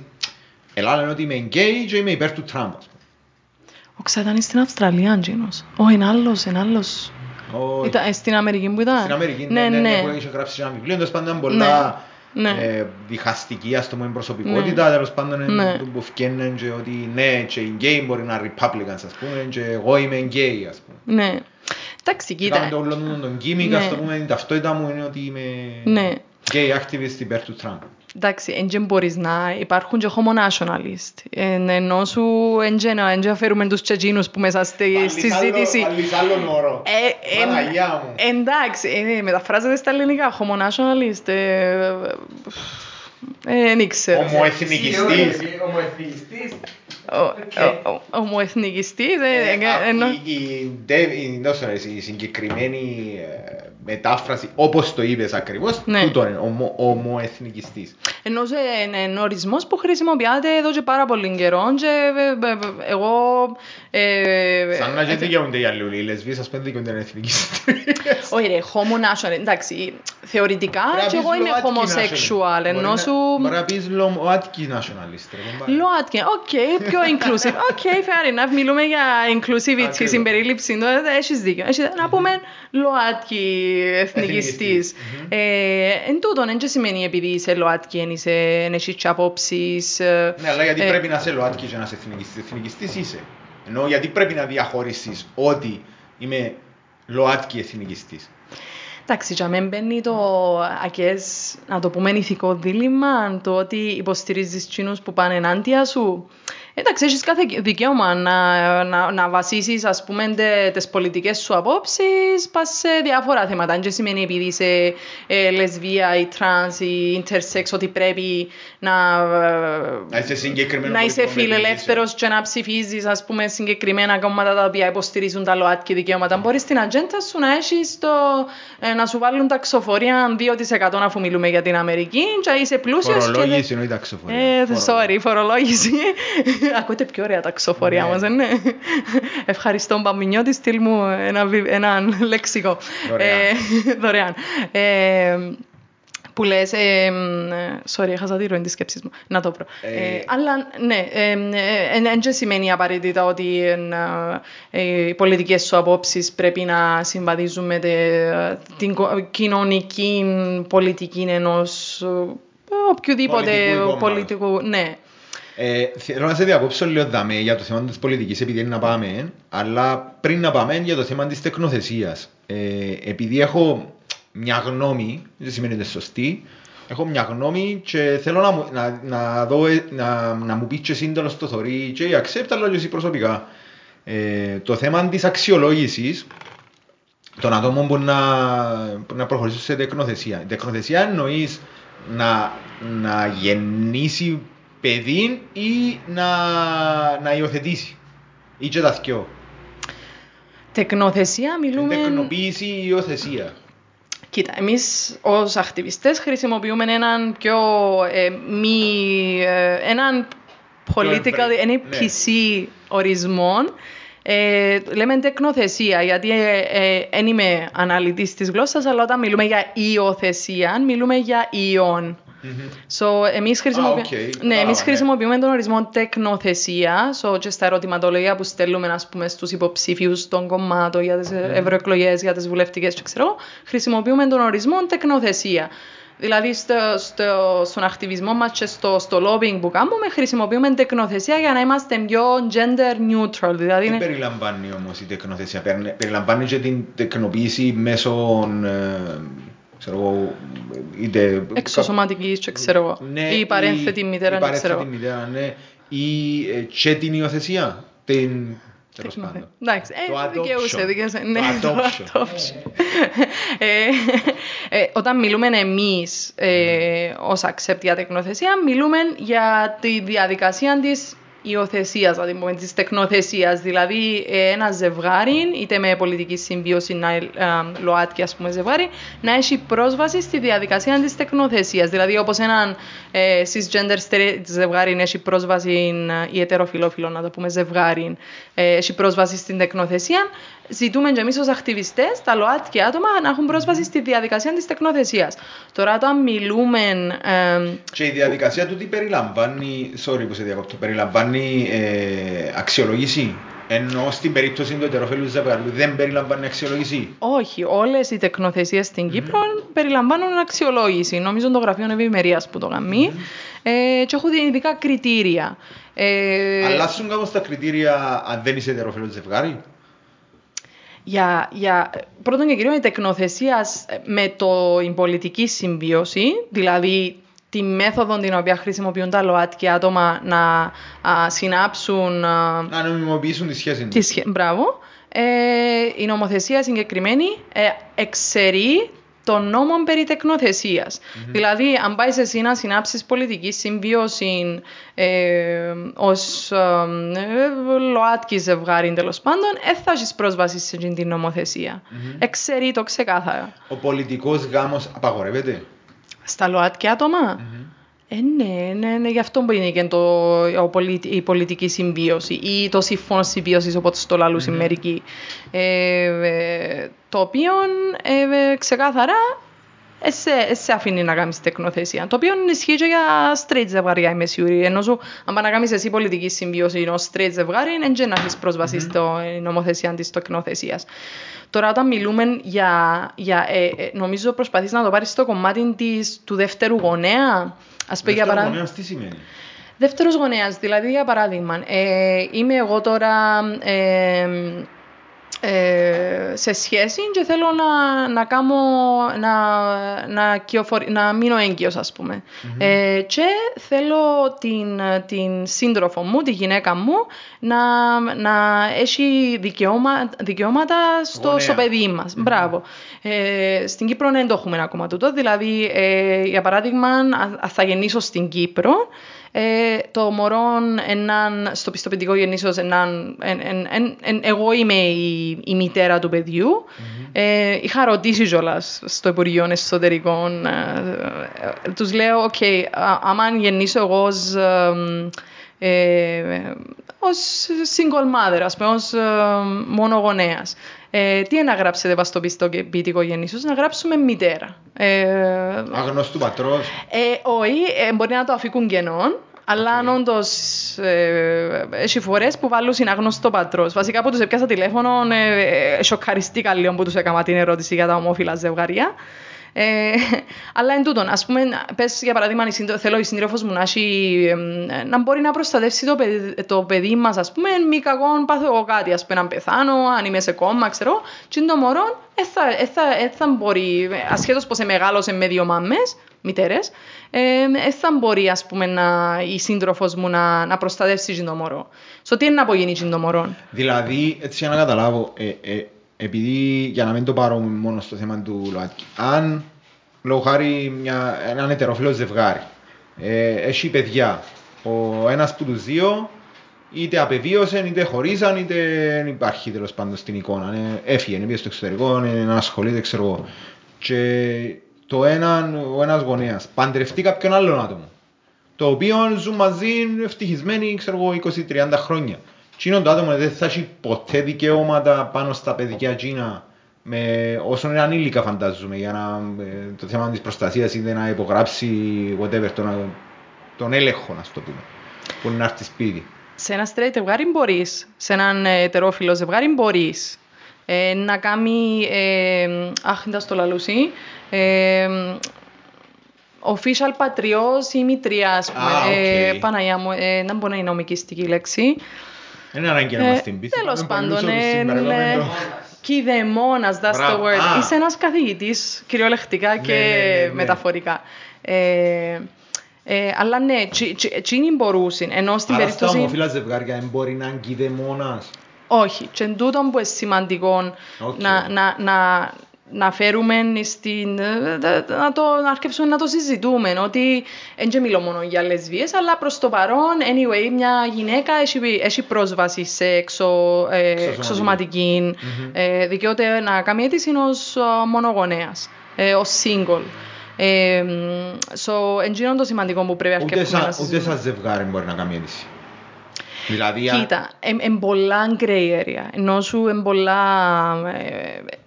ελά λένε ότι είμαι γκέι και είμαι υπέρ του Τραμπ, ας Ο Ξα ήταν στην Αυστραλία, Τζίνος. Όχι, είναι άλλος, είναι άλλος. πούμε. Ήταν, ε, στην Αμερική που ήταν. Στην Αμερική, ναι, ναι, ναι, που είχε γράψει ένα βιβλίο, τέλος πάντων ήταν πολλά Ναι. ε, διχαστική, ας το πούμε, προσωπικότητα, τέλος πάντων Ναι. ναι. που φκέναν και ότι ναι, και οι γκέι μπορεί να είναι Republicans, ας πούμε, και εγώ είμαι γκέι, ας πούμε. Ναι. Εντάξει, Κοίτα. κοίτα. το όλο τον- τον gimmick, Ναι. ας το πούμε, η ταυτότητα μου είναι ότι είμαι Ναι. γκέι activist υπέρ του Τραμπ. Εντάξει, εν και μπορείς να υπάρχουν και homo nationalist. Εν, ενώ σου εν και να εν και φέρουμε τους τσετζίνους που μέσα στη συζήτηση. Πάλι άλλον όρο. Ε, εν- Παναγιά μου. εντάξει, ε, μεταφράζεται στα ελληνικά, homo nationalist. ε, ε, δεν ξέρω. Ομοεθνικιστής. Ομοεθνικιστής. Ο- ο- ο- Ομοεθνικιστής, ε, ε, ενώ... Η- η- Dave, η- δώσε να δεις, η συγκεκριμένη ε, μετάφραση, όπως το είπες ακριβώς, Ναι. τούτο είναι, ομο- ομοεθνικιστής. Ενώ σε είναι ορισμός που χρησιμοποιάται εδώ και πάρα πολύ καιρό και ε, ε, ε, εγώ... ε, Σαν να ε, και δικαιούνται οι άλλοι, οι λεσβείς ας πούμε δικαιούνται να είναι εθνικιστές. Όχι ρε, homo national, εντάξει, θεωρητικά Πρέπει και να εγώ πεις είμαι ΛΟΑΤΚΙ homosexual, national. ενώ Μπορεί σου... να- Μπορεί να πεις ΛΟΑΤΚΙ nationalist, ρε κομπάρε. ΛΟΑΤΚΙ, οκ, πιο inclusive. Οκ, fair enough. Μιλούμε για inclusivity, Ακριβώς. συμπερίληψη. τότε Έχεις δίκιο. Έχεις- Να πούμε ΛΟΑΤΚΙ εθνικιστής. Εθνικιστής. Ε, Εν τούτον, δεν και σημαίνει επειδή είσαι ΛΟΑΤΚΙ, εν είσαι εν έχεις και απόψεις. ε, Ναι, αλλά γιατί ε, πρέπει να είσαι ΛΟΑΤΚΙ και να είσαι εθνικιστής; Εθνικιστής είσαι. Ενώ γιατί πρέπει να διαχωρίσεις ότι είμαι ΛΟΑΤΚΙ εθνικιστής; Εντάξει, για μένα μπαίνει το ακές, να το πούμε ηθικό δίλημα, το ότι υποστηρίζεις τσίνους που πάνε ενάντια σου. Εντάξει, έχεις κάθε δικαίωμα να, να, να βασίσεις, ας πούμε, τε, τις πολιτικές σου απόψεις πας σε διάφορα θέματα. Αν και σημαίνει επειδή είσαι ε, λεσβία ή τρανς ή intersex ότι πρέπει να, Να είσαι συγκεκριμένο να είσαι πολιτικό φιλελεύθερος και να ψηφίζεις, ας πούμε, συγκεκριμένα κόμματα τα οποία υποστηρίζουν τα ΛΟΑΤΚΙ δικαιώματα. Μπορείς στην ατζέντα σου να έχεις το, ε, να σου βάλουν ταξοφορία 2% αφού μιλούμε για την Αμερική και είσαι πλούσιος και... Φορολόγηση εννοεί ταξοφορία. Ε, Φορολόγηση. sorry, φορολόγηση. Ακούτε πιο ωραία τα ξοφορία Ναι. μας, δεν είναι. Ευχαριστώ, Μπαμινιώτη, στείλ μου ένα, βι- ένα λεξικό. Δωρεάν. Ε, δωρεάν. Ε, που λες, ε, μ, ε, sorry, έχασα τη ροή της σκέψης μου, να το βρω. Ε, Ε, αλλά ναι, δεν ε, σημαίνει απαραίτητα ότι ε, ε, οι πολιτικές σου απόψεις πρέπει να συμβαδίζουν με τε- την κο- κοινωνική πολιτική ενός ε, οποιοδήποτε Πολιτικού κόμματος. πολιτικού. Ναι. Ε, θέλω να σε διακόψω λίγο δαμέ για το θέμα της πολιτικής επειδή είναι να πάμε, αλλά πριν να πάμε για το θέμα της τεκνοθεσίας. Ε, επειδή έχω μια γνώμη, δεν σημαίνει ότι είναι σωστή, έχω μια γνώμη και θέλω να, μου, να, να, δω, ε, να, να μου πεις και εσύ τέλος το θωρεί και η accept αλλά και εσύ προσωπικά. Ε, το θέμα της αξιολόγησης των ατόμων που να, που να προχωρήσουν σε τεκνοθεσία. Η τεκνοθεσία εννοείς να, να γεννήσει παιδί ή να, να υιοθετήσει. Ή και τα δυο. Τεκνοθεσία μιλούμε... Τεκνοποίηση ή υιοθεσία. Κοίτα, εμείς ως ακτιβιστές χρησιμοποιούμε έναν πιο ε, μη... ε, έναν political, ευρύ, ένα ναι. PC ορισμό. Ε, λέμε τεκνοθεσία, γιατί δεν είμαι αναλυτής της γλώσσας, αλλά όταν μιλούμε για υιοθεσία, μιλούμε για υιόν. So, εμείς χρησιμοποιούμε, οκ. ναι, Κατάλαβα, εμείς ναι. χρησιμοποιούμε τον ορισμό τεκνοθεσία so, και στα ερωτηματολόγια που στέλνουμε ας πούμε, στους υποψήφιους των κομμάτων για τις ευρωεκλογές, για τις βουλευτικές και ξέρω, εγώ, χρησιμοποιούμε τον ορισμό τεκνοθεσία. Δηλαδή στο, στο, στον ακτιβισμό μας και στο, στο lobbying που κάνουμε χρησιμοποιούμε τεκνοθεσία για να είμαστε πιο gender neutral. Δηλαδή Τι είναι... περιλαμβάνει όμως η τεκνοθεσία. Περι- Περιλαμβάνει και την τεκνοποίηση μέσω ε, ξέρω εγώ, είτε... Εξωσωματικής και ξέρω εγώ. Ναι, ή παρένθετη μητέρα, η δεν ξέρω παρένθετη εγώ. μητέρα, ναι. Ή ε, και την υιοθεσία. Την... Τέλος Τεκνοθε- πάντων. Εντάξει, Το ε, δικαιούσε, adoption. δικαιούσε. Το Ναι, το adoption. adoption. Ε, ε, όταν μιλούμε εμείς ε, ως accept για τεκνοθεσία, μιλούμε για τη διαδικασία της υιοθεσίας, δηλαδή πούμε, της τεκνοθεσίας. Δηλαδή ε, ένα ζευγάρι, είτε με πολιτική συμβίωση, να, ε, ΛΟΑΤΚΙ ας πούμε ζευγάρι, να έχει πρόσβαση στη διαδικασία της τεκνοθεσίας. Δηλαδή όπως έναν ε, cisgender straight ζευγάρι έχει πρόσβαση ε, ή ετεροφιλόφιλο, να το πούμε ζευγάρι, ε, έχει πρόσβαση στην τεκνοθεσία, ζητούμε και εμείς ως ακτιβιστές, τα ΛΟΑΤΚΙ άτομα, να έχουν πρόσβαση στη διαδικασία της τεκνοθεσίας. Τώρα όταν μιλούμε... ε, Και η διαδικασία του τι περιλαμβάνει, sorry που σε διακόπτω, περιλαμβάνει ε, αξιολόγηση. Ενώ στην περίπτωση του ετεροφέλου ζευγαριού δεν περιλαμβάνει αξιολόγηση. Όχι, όλες οι τεκνοθεσίες στην Κύπρο περιλαμβάνουν αξιολόγηση. Νομίζω το γραφείο ευημερίας που το κάνει. Ε, και έχουν ειδικά κριτήρια. Ε, Αλλάσουν κάπως τα κριτήρια αν δεν είσαι ετεροφέλου ζευγάρι; Για, για, πρώτον και κυρίως η τεκνοθεσία με το, η πολιτική συμβίωση, δηλαδή τη μέθοδο την οποία χρησιμοποιούν τα ΛΟΑΤΚΙ άτομα να α, συνάψουν α, Να νομιμοποιήσουν τη σχέση Τη τους. σχε- Μπράβο. Ε, η νομοθεσία συγκεκριμένη ε, εξαιρεί των νόμων περί τεκνοθεσίας. Δηλαδή, αν πάει εσύ να συνάψεις πολιτικής συμβίωσης ε, ως ε, ΛΟΑΤΚΙ ζευγάρι τέλος πάντων, δεν θα έχεις πρόσβαση σε αυτή την νομοθεσία. Εξαιρεί το ξεκάθαρα. Ο πολιτικός γάμος απαγορεύεται; Στα ΛΟΑΤΚΙ άτομα, ε, ναι, ναι, ναι, γι' αυτό που είναι και το, ο πολι- η πολιτική συμβίωση ή το σύμφωνο συμβίωση όπως το λαλούσαν μερικοί. Ε, ε, το οποίο ε, ε, ξεκάθαρα ε, σε, ε, σε αφήνει να κάνεις τεκνοθεσία. Το οποίο ισχύει και για straight ζευγάρια, είμαι σίγουρη. Ενώ σου, αν πάει να κάνεις εσύ πολιτική συμβίωση ως straight ζευγάρι, δεν και να έχεις πρόσβαση στο ε, νομοθεσία της τεκνοθεσίας. Τώρα όταν μιλούμε για, για ε, ε, νομίζω προσπαθείς να το πάρεις στο κομμάτι της, του δεύτερου γονέα. Ας πούμε για Δεύτερος παράδειγμα. γονέας τι σημαίνει; Δεύτερος γονέας, δηλαδή για παράδειγμα, ε, είμαι εγώ τώρα, ε, ε, σε σχέση και θέλω να, να κάνω, να, να, κυοφορ, να μείνω έγκυος ας πούμε. Ε, και θέλω την, την σύντροφο μου, τη γυναίκα μου, να, να έχει δικαίωμα, δικαιώματα στο, στο παιδί μας. Μπράβο. Ε, στην Κύπρο δεν το έχουμε ακόμα τούτο, δηλαδή ε, για παράδειγμα αν θα γεννήσω στην Κύπρο ε, το μωρό έναν, στο πιστοποιητικό γεννήσεως έναν, εν, εν, εν, εγώ είμαι η, η μητέρα του παιδιού mm-hmm. ε, είχα ρωτήσει κιόλας στο Υπουργείο Εσωτερικών ε, ε, τους λέω OK, okay, άμα γεννήσω εγώ ως, ε, ως single mother, ας πούμε, ως μόνο γονέας. Ε, τι είναι να γράψετε πας στο πιστοποιητικό γεννήσεως, να γράψουμε μητέρα. Ε, Αγνώστου πατρός. Ε, όχι, ε, μπορεί να το αφήκουν κενών, αλλά αν όντως ε, έχει φορές που βάλουν συναγνωστό πατρός. Βασικά που τους έπιασα τηλέφωνο, ε, σοκαριστήκα λίγο που τους έκανα την ερώτηση για τα ομόφυλα ζευγαριά. Ε, αλλά εν τούτον, ας πούμε, πες για παράδειγμα, θέλω η σύντροφος μου να, έχει, να μπορεί να προστατεύσει το παιδί, το παιδί μας, ας πούμε, μη κακόν πάθω εγώ κάτι, ας πούμε, να πεθάνω, αν είμαι σε κόμμα, ξέρω, και το μωρό δεν θα, θα, θα μπορεί, ασχέτως πως μεγάλωσε με δύο μάμες, μητέρες, δεν θα μπορεί ας πούμε, να, η σύντροφος μου να, να προστατεύσει το μωρό. Στο τι είναι να απογίνει το μωρό. Δηλαδή, έτσι για να καταλάβω, ε, ε, επειδή για να μην το πάρω μόνο στο θέμα του ΛΟΑΤΚΙ, αν λόγω χάρη μια, έναν ετεροφιλό ζευγάρι ε, έχει παιδιά, ο ένας από τους δύο είτε απεβίωσε, είτε χωρίζαν, είτε δεν υπάρχει τέλος πάντων στην εικόνα. Ε, έφυγε, πήγε στο εξωτερικό, δεν ασχολείται, ξέρω εγώ. Και το έναν, ο ένας γονέας παντρευτεί κάποιον άλλον άτομο, το οποίο ζουν μαζί ευτυχισμένοι, ξέρω εγώ, 20-30 χρόνια. Τι είναι το άτομο δεν θα έχει ποτέ δικαιώματα πάνω στα παιδικά τζίνα με όσο είναι ανήλικα φαντάζομαι για να, ε, το θέμα της προστασίας είτε να υπογράψει whatever, τον, τον έλεγχο να το πούμε που είναι να έρθεις σπίτι. Σε ένα straight ζευγάρι μπορείς, σε έναν ετερόφιλο ζευγάρι μπορείς ε, να κάνει, ε, αχ, δεν το λαλούσι, ε, official πατριός ή μητριά, ας πούμε. Ah, okay. ε, Παναγιά μου, ε, δεν μπορεί να είναι νομικιστική λέξη. Είναι ανάγκη να μας την πεις. Τέλος πάντων, ε, ναι. Κηδεμόνας, that's the word. Ah. Είσαι ένας καθηγητής, κυριολεκτικά Ναι, και ναι, ναι, ναι. μεταφορικά. Ε, ε, αλλά ναι, τσίνοι μπορούσαν, ενώ στην Άρα στα περίπτωση... ομοφυλά ζευγάρια δεν μπορεί να είναι κηδεμόνας. Όχι, και εν τούτο που είναι σημαντικό Οκ. να, να, να, να φέρουμε στην, να, το, να αρκεψούμε να το συζητούμε, ότι δεν και μιλώ μόνο για λεσβίες, αλλά προς το παρόν, anyway, μια γυναίκα έχει, έχει πρόσβαση σε εξω, ε, εξωσωματική, ε, δικαιούται να κάνει αίτηση ως ε, μονογονέας, ε, ως single. Ε, so, εν γίνον το σημαντικό που πρέπει Ούτε αρκεψούμε να σαν, ούτε συζητούμε. σαν ζευγάρι μπορεί να κάνει αίτηση. Δηλαδή, α- Κοίτα, είναι πολλά gray area. Ενώ σου είναι πολλά... ε, ε,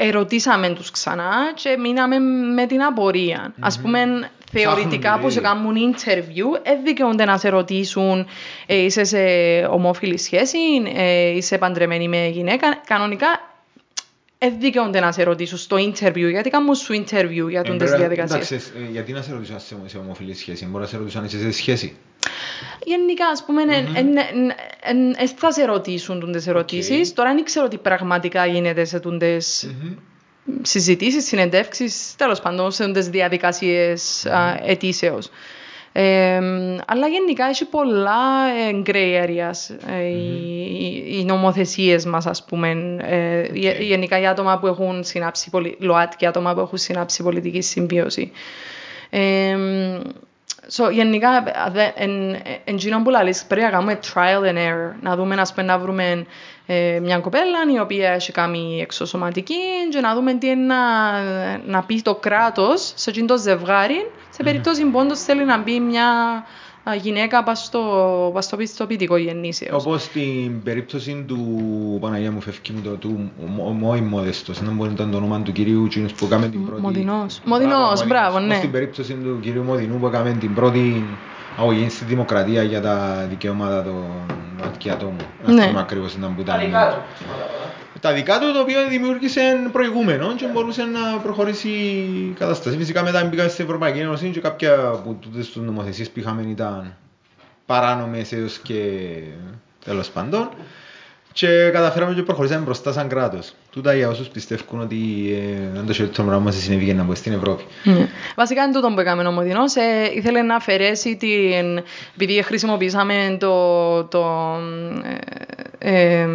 ερωτήσαμε τους ξανά και μείναμε με την απορία. Ας πούμε, θεωρητικά Ψάχνουν που σε δηλαδή. κάνουν interview, δεν δικαιούνται να σε ρωτήσουν ε, είσαι σε ομόφυλη σχέση, ε, είσαι παντρεμένη με γυναίκα. Κανονικά, δεν δικαιούνται να σε ρωτήσουν στο interview, γιατί κάνουν σου interview για ε, τις πρέπει- διαδικασίες. εντάξει, ε, γιατί να σε ρωτήσω αν είσαι σε ομοφυλή σχέση, μπορεί να σε ρωτήσω αν είσαι σε σχέση. Γενικά, ας πούμε, εν- εν- εν- εν- εν θα σε ρωτήσουν τούντες ερωτήσεις. Τώρα δεν ξέρω τι πραγματικά γίνεται σε τούντες συζητήσεις, συνεντεύξεις, τέλος πάντων, σε τούντες διαδικασίες α, αιτήσεως. Ε, αλλά γενικά έχει πολλά ε, gray areas ε, οι, οι, οι νομοθεσίες μας, ας πούμε. Ε, γε- Γενικά για άτομα που έχουν συνάψει, πολι... ΛΟΑΤ και άτομα που έχουν συνάψει πολιτική συμβίωση. Ε, so, γενικά, δε- εν, εν γίνον που λαλείς, πρέπει να κάνουμε trial and error. Να δούμε, ας πούμε, να βρούμε ε, μια κοπέλα η οποία έχει κάνει εξωσωματική και να δούμε τι είναι να, να πει το κράτος σε εκείνο το ζευγάρι σε περίπτωση που όντως θέλει να μπει μια α, γυναίκα πας στο, πας στο πιστοποιητικό γεννήσεως. Όπως στην περίπτωση του Παναγία μου φεύγει μου το του Μόη Μόδεστος, δεν μπορεί να ήταν το όνομα του κυρίου Τσίνους που έκαμε την πρώτη... Μοδινός. Μοδινός, μπράβο, Όπως ναι. Στην περίπτωση του κυρίου Μοδινού που έκαμε την πρώτη αγωγή στη δημοκρατία για τα δικαιώματα των ΛΟΑΤΚΙ ατόμου. Να Ναι. θυμάμαι ακριβώς ήταν που ήταν. Παλικά του. Τα δικά του το οποίο δημιούργησε προηγούμενο και μπορούσε να προχωρήσει η κατάσταση. Φυσικά μετά μπήκα στην Ευρωπαϊκή Ένωση και κάποια από τούτες τους νομοθεσίες που είχαμε ήταν παράνομες έως και τέλος πάντων. και καταφέραμε και προχωρήσαμε μπροστά σαν κράτος. Τούτα για όσους πιστεύουν ότι ε, δεν το χειρότερο πράγμα σε συνέβη να στην Ευρώπη. Ναι. Βασικά είναι τούτο που έκαμε ο Μοδινός. Ε, ήθελε να αφαιρέσει την... Επειδή χρησιμοποιήσαμε το... το ε, ε,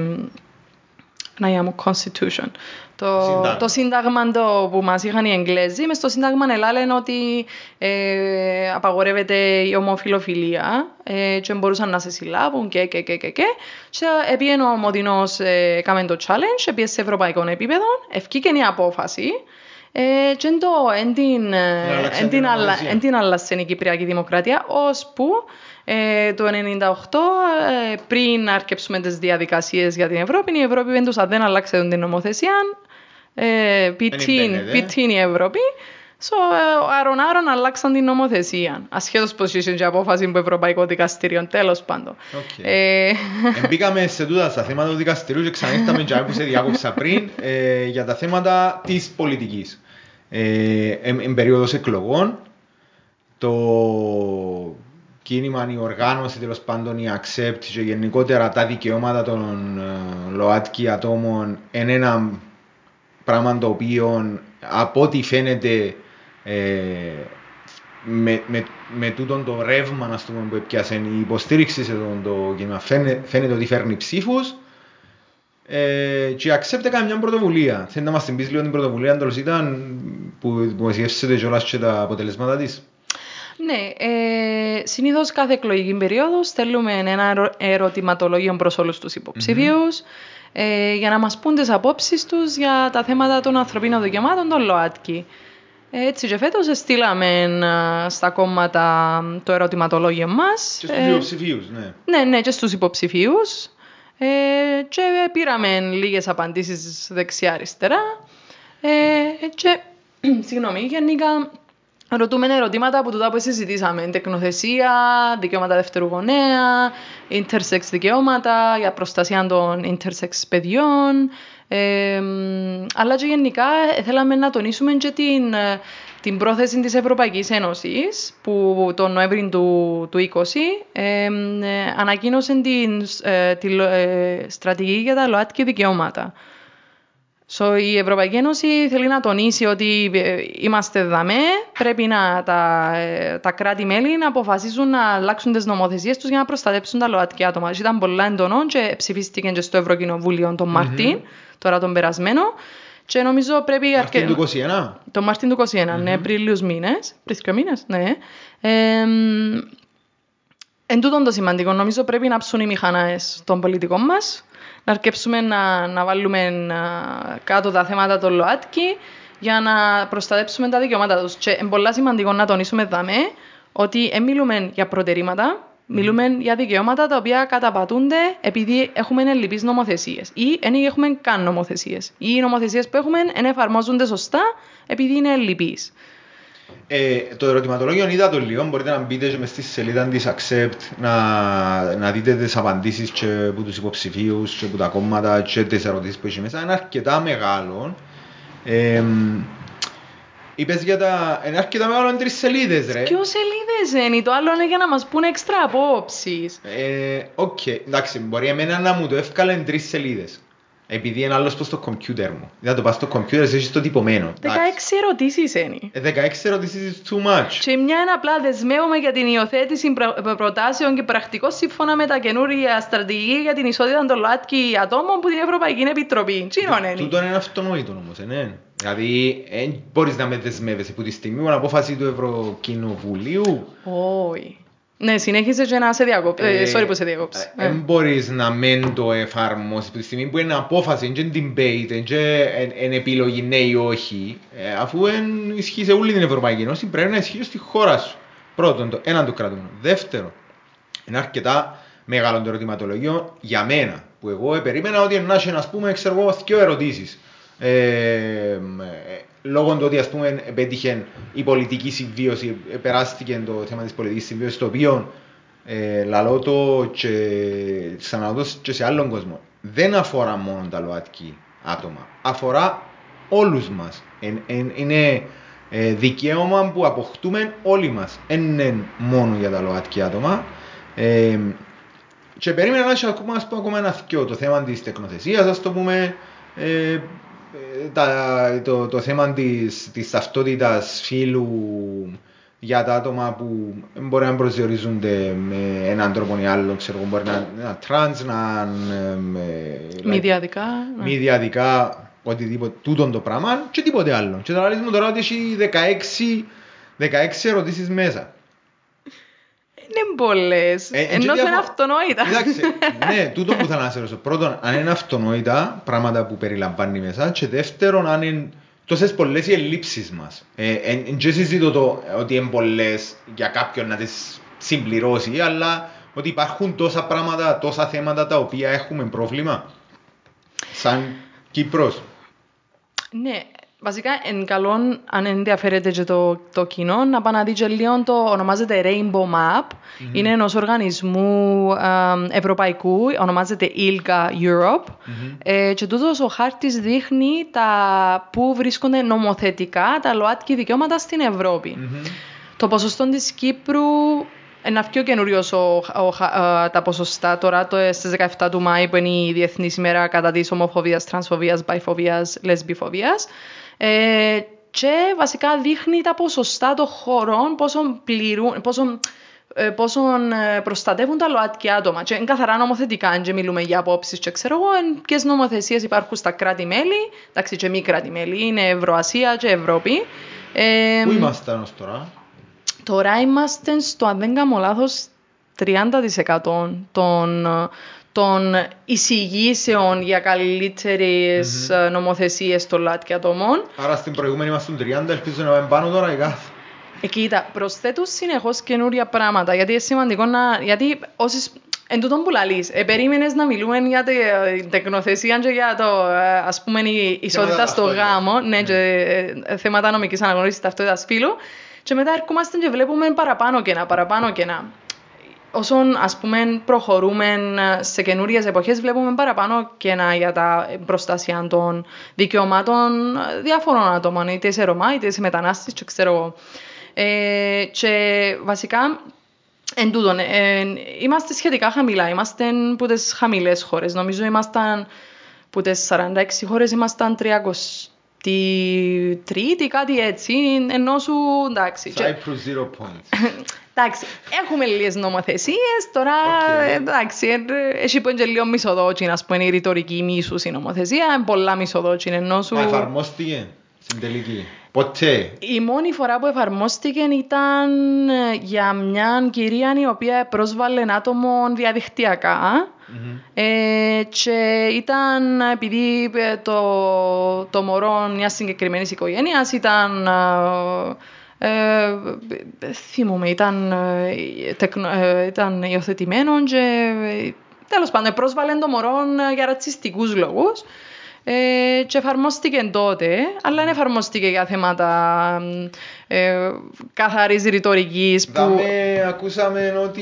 να μου constitution. Το, Σύνταγμα. το σύνταγμα το που μας είχαν οι Εγγλέζοι, μες στο σύνταγμα λένε ότι ε, απαγορεύεται η ομοφιλοφιλία ε, και μπορούσαν να σε συλλάβουν και και και και και και επίενε ο Μοδινός ε, έκαμε το challenge, επίε σε ευρωπαϊκό επίπεδο, ευκήκε η απόφαση ε, και εν το εν την, ε, άλλαξε εν την την, αλλα, νομοθεσία. εν την άλλασε η Κυπριακή Δημοκρατία, ώσπου ε, το 1998, ε, πριν αρκέψουμε τις διαδικασίες για την Ευρώπη, η Ευρώπη δεν δεν άλλαξε την νομοθεσία, ε, πιτήν, μπαίνετε. πιτήν η Ευρώπη, So, ε, άρον άρον αλλάξαν την νομοθεσία. Ασχέτως πως είχε και απόφαση από Ευρωπαϊκό Δικαστήριο, τέλος πάντων. Οκ. Ε, Μπήκαμε σε τούτα στα θέματα του δικαστηρίου και ξανήρθαμε και που σε διάκοψα πριν ε, για τα θέματα της πολιτικής. Ε, εν, εν περίοδος εκλογών, το κίνημα, η οργάνωση τέλος πάντων, η accept και γενικότερα τα δικαιώματα των ε, ΛΟΑΤΚΙ ατόμων είναι ένα πράγμα το οποίο από ό,τι φαίνεται ε, με, με, με τούτον το ρεύμα ας πούμε, που έπιασε η υποστήριξη σε τον το κίνημα φαίνεται, φαίνεται ότι φέρνει ψήφους ε, και η Accept έκανε μια πρωτοβουλία. Θέλει να μας την πεις λίγο την πρωτοβουλία, τέλος ήταν που δημοσιεύσετε κιόλας και τα αποτελέσματα της. Ναι, ε, συνήθως κάθε εκλογική περίοδος στέλνουμε ένα ερω- ερωτηματολόγιο προς όλους τους υποψηφίους ε, για να μας πούν τις απόψεις τους για τα θέματα των ανθρωπίνων δικαιωμάτων των ΛΟΑΤΚΙ. Έτσι και φέτος στείλαμε ε, στα κόμματα το ερωτηματολόγιο μας. Και στους Ε, υποψηφίους, ναι. ναι, ναι, και στους υποψηφίους. Ε, και πήραμε λίγες απαντήσεις δεξιά-αριστερά. Ε, και, συγγνώμη, γενικά ρωτούμε ερωτήματα από τούτα που συζητήσαμε. Τεκνοθεσία, δικαιώματα δεύτερου γονέα, intersex δικαιώματα, για προστασία των intersex παιδιών. Ε, μ, αλλά και γενικά ε, θέλαμε να τονίσουμε και την, ε, την πρόθεση της Ευρωπαϊκής Ένωσης που τον Νοέμβρη του, του 20 ε, μ, ε, ανακοίνωσε την, ε, τη λο- ε, στρατηγική για τα ΛΟΑΤΚΙ δικαιώματα. So, η Ευρωπαϊκή Ένωση θέλει να τονίσει ότι ε, είμαστε δαμέ, πρέπει να τα, ε, τα κράτη-μέλη να αποφασίσουν να αλλάξουν τις νομοθεσίες τους για να προστατέψουν τα ΛΟΑΤΚΙ άτομα. Και Ήταν πολλά εντονό και ψηφίστηκε και στο Ευρωκοινοβούλιο τον μαρτιν τώρα τον περασμένο. Και νομίζω πρέπει... Μαρτίν αρκε- του 21. το Μάρτιν του 21, ναι, πριν λίγους μήνες, πριν δύο μήνες, ναι. Ε, μ, εν τούτον το σημαντικό, νομίζω πρέπει να ψούν οι μηχανές των πολιτικών μας, να αρκέψουμε να, να βάλουμε να, κάτω τα θέματα των ΛΟΑΤΚΙ για να προστατέψουμε τα δικαιώματα τους. Και είναι πολύ σημαντικό να τονίσουμε δαμέ ότι δεν μιλούμε για προτερήματα, μιλούμε για δικαιώματα τα οποία καταπατούνται επειδή έχουμε ελλειπείς νομοθεσίες ή δεν έχουμε καν νομοθεσίες. Ή οι νομοθεσίες που έχουμε δεν εφαρμόζονται σωστά επειδή είναι ελλειπείς. Ε, το ερωτηματολόγιο είδα το λίγο, μπορείτε να μπείτε και μες στη σελίδα της Accept να, να δείτε τις απαντήσεις και από τους υποψηφίους και από τα κόμματα και τις ερωτήσεις που έχει μέσα. Είναι αρκετά μεγάλο. Ε, μ, είπες για τα... Είναι αρκετά μεγάλο, είναι τρεις σελίδες ρε. Ποιο σελίδες είναι, το άλλο είναι για να μας πούνε έξτρα απόψεις. Ε, Οκ, εντάξει, μπορεί εμένα να μου το εύκαλε εν τρεις σελίδες. Επειδή είναι αλλιώς πως στο κομπιούτερ μου. Δηλαδή το πας στο κομπιούτερ, εσύ έχεις το τυπωμένο. 16 ερωτήσεις είναι. Ε, 16 ερωτήσεις is too much. Και μια είναι απλά δεσμεύομαι για την υιοθέτηση προ- προτάσεων και πρακτικό σύμφωνα με τα καινούρια στρατηγική για την ισότητα των ΛΟΑΤΚΙ ατόμων που την Ευρωπαϊκή Επιτροπή. Τι είναι. Τούτο είναι αυτονόητο όμως, ε, ναι. Δηλαδή, δεν μπορείς να με δεσμεύεσαι από τη στιγμή που είναι απόφαση του Ευρωκοινοβουλίου. Όχι. Ναι, συνέχισες και να σε διακόψει. Ε, sorry που σε διακόψει. Δεν Ε. μπορείς να μην το εφαρμόσεις από τη στιγμή που είναι απόφαση, είναι debate, είναι επιλογή ναι ή όχι, ε, αφού εν ισχύει σε όλη την Ευρωπαϊκή Ένωση, πρέπει να ισχύει στη χώρα σου. Πρώτον, το έναν το κρατούμενο. Δεύτερο, είναι αρκετά μεγάλο το ερωτηματολόγιο για μένα, που εγώ ε, περίμενα ότι να έχει, ας πούμε, ξέρω εγώ, δύο ερωτήσεις. Ε, ε, λόγω του ότι ας πούμε πέτυχε η πολιτική συμβίωση, ε, περάστηκε το θέμα της πολιτικής συμβίωσης, το οποίο ε, λαλώ το και ξαναδώ και σε άλλον κόσμο. Δεν αφορά μόνο τα ΛΟΑΤΚΙ άτομα, αφορά όλους μας. Εν- εν- είναι ε, δικαίωμα που αποκτούμε όλοι μας. Δεν είναι μόνο για τα ΛΟΑΤΚΙ άτομα. Ε, και περίμενα να έχει ακόμα, ας πούμε, ακόμα ένα θκιο, το θέμα της τεκνοθεσίας, ας το πούμε, ε, ε, τα, το, το θέμα της, της ταυτότητας φύλου για τα άτομα που μπορεί να προσδιορίζονται με έναν τρόπο ή άλλο, ξέρω, μπορεί να είναι ένα τρανς, να είναι Μη διαδικά. ναι. μη διαδικά, οτιδήποτε, τούτον το πράγμα και τίποτε άλλο. Και τώρα λες μου τώρα ότι έχει 16, 16 ερωτήσεις μέσα. Είναι πολλές. Ε, ε, Ενώ και είναι διαφο- αυτονόητα. Κοιτάξτε, ναι, τούτο που θέλω να σε ρωτήσω. Πρώτον, αν είναι αυτονόητα πράγματα που περιλαμβάνει μέσα και δεύτερον, αν είναι τόσες πολλές οι ελλείψεις μας. Ε, εν, εν και συζητώ το ότι είναι πολλές για κάποιον να τις συμπληρώσει, αλλά ότι υπάρχουν τόσα πράγματα, τόσα θέματα τα οποία έχουμε πρόβλημα. Σαν Κύπρος. Ναι, βασικά εν καλό αν ενδιαφέρεται και το, το κοινό να πάει να δει και λίγο το ονομάζεται Rainbow Map. Είναι ενός οργανισμού εμ, ευρωπαϊκού, ονομάζεται ILGA Europe. Ε, και τούτος ο χάρτης δείχνει τα πού βρίσκονται νομοθετικά τα ΛΟΑΤΚΙ δικαιώματα στην Ευρώπη. Το ποσοστό της Κύπρου είναι πιο καινούριος τα ποσοστά τώρα, το, στις 17 του Μάη που είναι η Διεθνής ημέρα κατά της ομοφοβίας, τρανσφοβίας, μπαϊφοβίας, λεσμπιφοβίας. Ε, και βασικά δείχνει τα ποσοστά των χωρών, πόσο πληρούν, πόσο, ε, πόσο ε, προστατεύουν τα ΛΟΑΤΚΙ άτομα. Και είναι καθαρά νομοθετικά, αν και μιλούμε για απόψεις και ξέρω εγώ, εν ποιες νομοθεσίες υπάρχουν στα κράτη-μέλη, εντάξει και μη κράτη-μέλη, είναι Ευρωασία και Ευρώπη. Ε, Πού είμαστε ως τώρα; Τώρα είμαστε στο, αν δεν κάνω λάθος, 30% των, των εισηγήσεων για καλύτερες mm-hmm. νομοθεσίες των ΛΑΤΚΙ ατομών. Άρα στην προηγούμενη ήμασταν 30, ελπίζω να πάμε πάνω τώρα ή κάθε. Ε, κοίτα, προσθέτουν συνεχώς καινούρια πράγματα, γιατί είναι σημαντικό να... Γιατί όσες... Εν τούτον που λαλείς, ε, περίμενες να μιλούμε για την τεκνοθεσία και για το, ε, ας πούμε, η ισότητα στο ταυτότητας. γάμο, ναι, και ε, θέματα νομικής αναγνώρισης ταυτότητας φύλου, και μετά ερχόμαστε και βλέπουμε παραπάνω και ένα, παραπάνω και ένα. Όσον ας πούμε προχωρούμε σε καινούριες εποχές βλέπουμε παραπάνω και ένα για τα προστασία των δικαιωμάτων διάφορων ατόμων, είτε σε Ρωμά είτε σε μετανάστες και ξέρω εγώ. Ε, και βασικά Εν τούτον, ε, είμαστε σχετικά χαμηλά. Είμαστε από τις χαμηλές χώρες. Νομίζω ήμασταν από τις 46 χώρες ήμασταν 33 κάτι έτσι. Ενώ σου εντάξει. και- Cyprus zero points. Εντάξει, έχουμε λίγες νομοθεσίες, τώρα Οκ. εντάξει, ε, έχει πω και λίγο μισοδότσι, ας πούμε, η ρητορική μίσους η νομοθεσία, είναι πολλά μισοδότσι, ενώ σου... Μα εφαρμόστηκε στην τελική. Ποτέ. Η μόνη φορά που εφαρμόστηκε ήταν ε, για μια κυρία η οποία πρόσβαλε άτομο διαδικτυακά ε, και ήταν επειδή ε, το, το μωρό μιας συγκεκριμένης οικογένειας ήταν. Ε, ε, θυμούμαι, ήταν, ε, τεκνο- ε, ήταν υιοθετημένο και ε, τέλος πάντων πρόσβαλε το μωρό ε, για ρατσιστικούς λόγους. Ε, και εφαρμόστηκε τότε, αλλά δεν εφαρμόστηκε για θέματα ε, καθαρής ρητορικής που... Δάμε, ακούσαμε ότι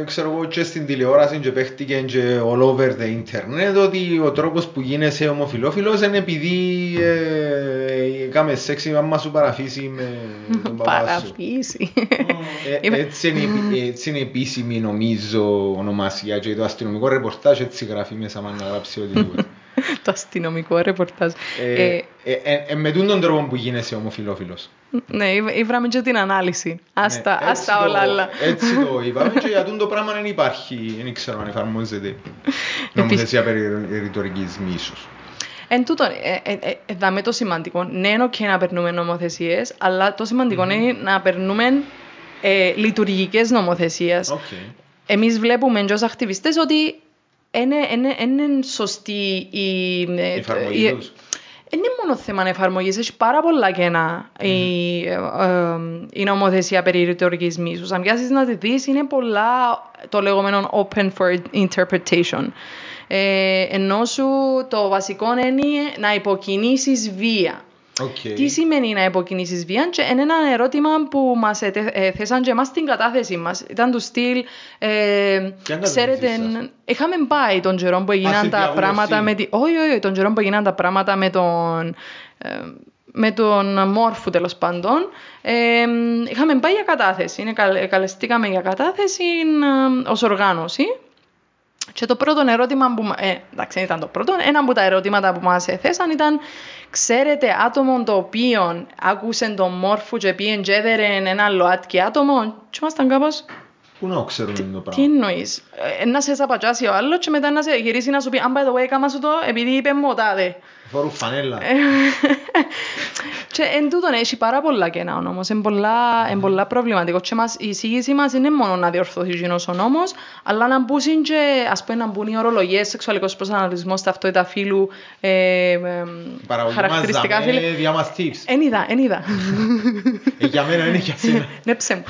ε, ξέρω εγώ και στην τηλεόραση και παίχτηκε και all over the internet ότι ο τρόπος που γίνεσαι ομοφιλόφιλος είναι επειδή ε, κάμε σεξ η μάμα σου παραφύσει με τον παπά σου. Παραφύση. Ε, Είμαι- έτσι, είναι, η- έτσι είναι επίσημη νομίζω ονομασία και το αστυνομικό ρεπορτάζ έτσι γράφει μέσα μα να γράψει οτιδήποτε. το αστυνομικό ρεπορτάζ. ε, Ε, ε, ε, ε, με τούν τον τρόπο που γίνεσαι ομοφιλόφιλος. ναι, ήβ- ήβραμε και την ανάλυση. Άστα, Ναι, άστα έτσι όλα το- άλλα. Έτσι το είπαμε και για τούν το πράγμα δεν υπάρχει, δεν ξέρω αν εφαρμόζεται νομοθεσία περί ρητορικής μίσους. Εν τούτο, ε, ε, ε, ε, δάμε το σημαντικό. Ναι, είναι ok να περνούμε νομοθεσίες, αλλά το σημαντικό είναι να περνούμε ε, λειτουργικές νομοθεσίες. Οκ. Εμείς βλέπουμε και ως ακτιβιστές ότι είναι, είναι, είναι σωστή η... ε, Η εφαρμογής η- τους. Είναι μόνο θέμα εφαρμογής, έχει πάρα πολλά κενά η, ε, ε, η νομοθεσία περί ρητορικής μίσους. Αν πιάσεις να τη δεις, είναι πολλά το λεγόμενο open for interpretation. Ε, ενώ σου το βασικό είναι να υποκινήσεις βία. Οκ. Τι σημαίνει να υποκινήσεις βία; Και είναι ένα ερώτημα που μας ετε- ε, θέσαν και εμάς στην κατάθεση μας. Ήταν του στυλ, ε, Ποια ξέρετε, κατάθεση σας; είχαμε πάει τον καιρό που έγιναν στην τα διαβούλευση. πράγματα με τη... Όχι, όχι, τον καιρό που έγιναν τα πράγματα με τον... ε, με τον Μόρφου τέλος πάντων. Ε, είχαμε πάει για κατάθεση. Είναι, καλ- καλεστήκαμε για κατάθεση ε, ως οργάνωση. Και το πρώτο ερώτημα που. Ε, εντάξει, ήταν το πρώτο. Ένα από τα ερωτήματα που μας θέσαν ήταν, ξέρετε άτομο το οποίο άκουσε τον μόρφου και πήγε και έδερε ένα ΛΟΑΤΚΙ άτομο. Και ήμασταν κάπω. Πού να ξέρουμε το Τι πράγμα; εννοείς; Ε, να σε σαπατσάσει ο άλλος και μετά να σε γυρίσει να σου πει, αν by the way, κάμα σου το επειδή είπε μου ο τάδε. Φορούν φανέλα. Ε, και εν τούτον έχει πάρα πολλά κενά ο νόμος, είναι πολλά, εν πολλά προβληματικό και μας, η εισήγηση μας είναι μόνο να διορθωθεί γίνος ο νόμος, αλλά να μπουν και, ας πούμε, να μπουν οι ορολογίες, σεξουαλικός προσανατολισμός, ταυτότητα φύλου, ε, ε, Η παραγωγή μας χαρακτηριστικά δάμε φύλου. διά μας tips. Εν είδα, εν είδα. Ε, Για μένα είναι για σένα. Νέψε μου.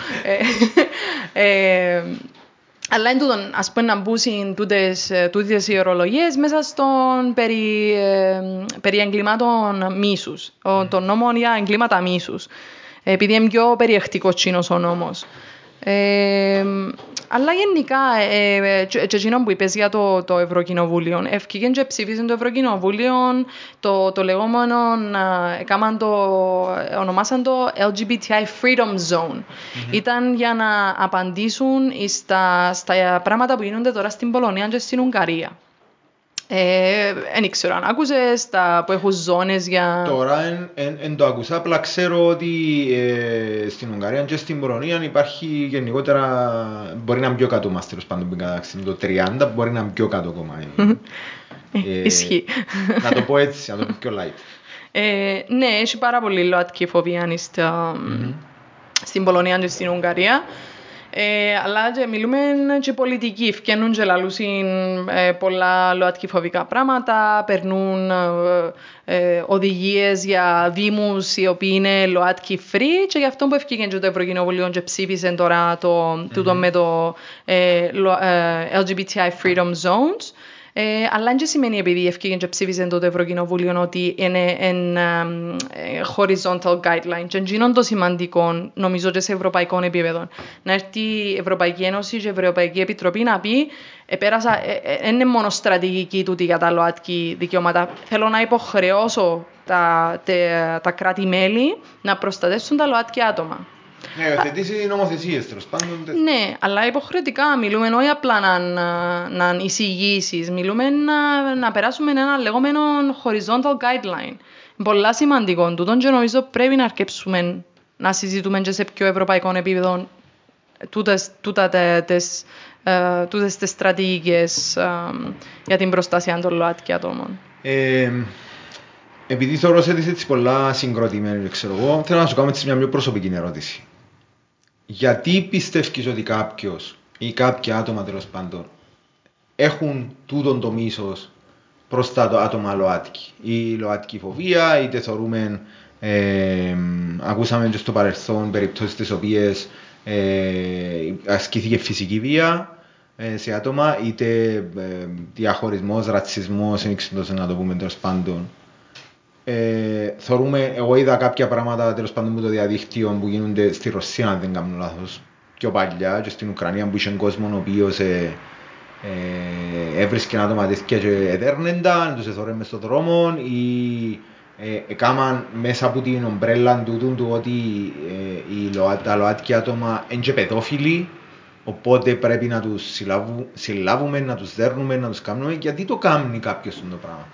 Ε, ε, αλλά εν τούτον, ας πούμε, να μπουν τούτες, ε, τούτες οι ορολογίες μέσα στον περί, ε, περί εγκλημάτων μίσους, ο, τον νόμο για εγκλήματα μίσους. Επειδή είναι πιο περιεκτικός τσίνος ο νόμος. Ε, αλλά γενικά, ε, ε, και και εκείνο που είπες για το, το Ευρωκοινοβούλιο, ευκήγεν και ψήφισαν το Ευρωκοινοβούλιο το, το λεγόμενο, ε, έκαναν το, ε, ονομάσαν το LGBTI Freedom Zone. Ήταν για να απαντήσουν στα, στα πράγματα που γίνονται τώρα στην Πολωνία και στην Ουγγαρία. Ε, δεν ξέρω αν άκουσες τα που έχουν ζώνες για... Τώρα εν, εν, εν το ακούσα, απλά ξέρω ότι ε, στην Ουγγαρία και στην Πολωνία υπάρχει γενικότερα, μπορεί να είναι πιο κάτω μας τέλος πάντων που είναι κατάξει, το 30 μπορεί να είναι πιο κάτω ακόμα. Ε, Ισχύει. να το πω έτσι, να το πω πιο light. Ε, ναι, έχει πάρα πολύ ΛΟΑΤΚΙ φοβία στα, στην Πολωνία και στην Ουγγαρία. Ε, αλλά και μιλούμε και πολιτικοί. Φκαίνουν και λαλούσιν ε, πολλά ΛΟΑΤΚΙ φοβικά πράγματα, περνούν ε, ε, οδηγίες για δήμους οι οποίοι είναι ΛΟΑΤΚΙ free και γι' αυτό που ευκήγεν και το Ευρωκοινοβουλίο και ψήφισε τώρα το, τούτο με το ε, λο- ε, LGBTI Freedom Zones. Ε, αλλά δεν σημαίνει επειδή ευκήγεν και ψήφισε το Ευρωκοινοβούλιο ότι είναι ένα ε, horizontal guideline. Και είναι το σημαντικό, νομίζω, και σε ευρωπαϊκό επίπεδο. Να έρθει η Ευρωπαϊκή Ένωση και η Ευρωπαϊκή Επιτροπή να πει επέρασα, ε, ε, είναι μόνο στρατηγική τούτη για τα ΛΟΑΤΚΙ δικαιώματα. Θέλω να υποχρεώσω τα, τε- τα κράτη-μέλη να προστατεύσουν τα ΛΟΑΤΚΙ άτομα. Ναι, υιοθετήσει νομοθεσίες τέλος πάντων. Ναι, αλλά υποχρεωτικά μιλούμε όχι απλά να, να, να είναι εισηγήσεις, μιλούμε να, να περάσουμε ένα λεγόμενο horizontal guideline. Πολλά σημαντικό τούτον και νομίζω πρέπει να αρκέψουμε να συζητούμε και σε πιο ευρωπαϊκό επίπεδο τούτες, τούτα τες, τες, ε, τούτες τις στρατηγικές ε, για την προστασία των ΛΟΑΤΚΙ ατόμων. Ε, επειδή θεωρώ σε έτσι πολλά συγκροτημένης, ξέρω εγώ, θέλω να σου κάνω έτσι μια πιο προσωπική ερώτηση. Γιατί πιστεύεις ότι κάποιος ή κάποια άτομα τέλος πάντων έχουν τούτον το μίσος προς τα το άτομα ΛΟΑΤΚΙ ή ΛΟΑΤΚΙ φοβία, είτε θεωρούμε, ε, ακούσαμε και στο παρελθόν περιπτώσεις τις οποίες ε, ασκήθηκε φυσική βία ε, σε άτομα, είτε ε, διαχωρισμός, ρατσισμός, δεν ξέρω να το πούμε τέλος πάντων. Ε, θεωρούμε, εγώ είδα κάποια πράγματα τέλος πάντων με το διαδίκτυο που γίνονται στη Ρωσία, αν δεν κάνω λάθος, πιο παλιά και στην Ουκρανία που είχε κόσμο ο οποίος ε, ε, έβρισκε άτομα τέτοια και εδέρνενταν, τους εθώρε μες στον δρόμο ή ε, έκαναν μέσα από την ομπρέλα τούτου του ότι ε, οι ΛΟΑ, τα ΛΟΑΤΚΙ άτομα είναι και παιδόφιλοι οπότε πρέπει να τους συλλάβου, συλλάβουμε, να τους δέρνουμε, να τους κάνουμε γιατί το κάνει κάποιος αυτό το πράγμα.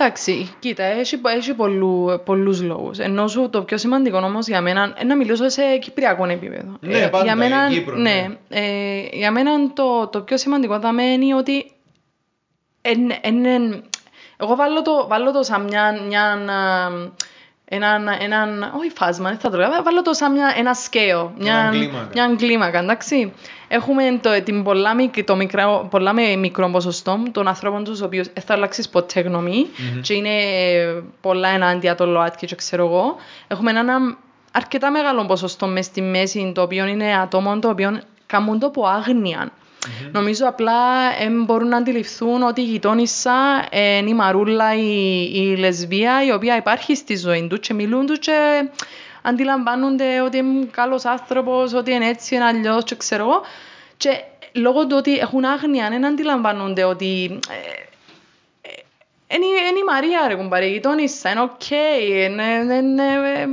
Εντάξει, κοίτα, έχει, έχει πολλού, πολλούς λόγους. Ενώ σου το πιο σημαντικό όμως για μένα είναι να μιλήσω σε κυπριακό επίπεδο. Ναι, πάντα, για η μένα, Κύπρο, ναι. ναι. Ε, για μένα το, το πιο σημαντικό θα μένει ότι εν, εν, εν- εγώ βάλω το, βάλω το σαν μια, μια, α, έναν, έναν, όχι φάσμα, δεν θα το λέω, βάλω το σαν μια, ένα σκέο, μια, Έναν κλίμακα. μια κλίμακα, εντάξει. Έχουμε το, την πολλά, μικ- το μικρό, πολλά με μικρό ποσοστό των ανθρώπων τους, ο οποίος δεν θα αλλάξεις ποτέ γνώμη και είναι ε, πολλά ενάντια των ΛΟΑΤΚΙ και ξέρω εγώ. Έχουμε ένα αρκετά μεγάλο ποσοστό μες στη μέση, το οποίο είναι ατόμων το οποίο κάνουν το από άγνοια. Νομίζω απλά ε, μπορούν να αντιληφθούν ότι η γειτόνισσα ε, είναι η μαρούλα, η, η λεσβία, η οποία υπάρχει στη ζωή τους και μιλούν τους και αντιλαμβάνονται ότι είναι καλός άνθρωπος, ότι είναι έτσι, είναι αλλιώς και ξέρω εγώ. Και λόγω του ότι έχουν άγνοια, δεν αντιλαμβάνονται ότι ε, Είναι είναι η Μαρία ρε κουμπάρε, η γειτόνισσα, είναι οκ. είναι- είναι- είναι-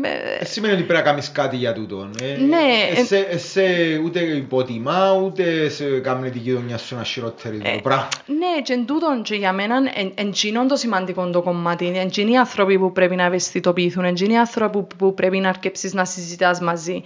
ε, Δεν σημαίνει ότι πρέπει να κάνεις κάτι για τούτο. Ε, Ναι, ε, ε- σε- ε, σε ούτε υποτιμά, ούτε σε κάνει την γειτονιά σου ένα χειρότερη Ε, το πράγμα. Ναι, και εν τούτον και για μένα εν- εν τσίνον το σημαντικό το κομμάτι. Εν τσίνοι οι άνθρωποι που πρέπει να ευαισθητοποιηθούν, εν τσίνοι οι άνθρωποι που, που πρέπει να αρκέψεις να συζητάς μαζί.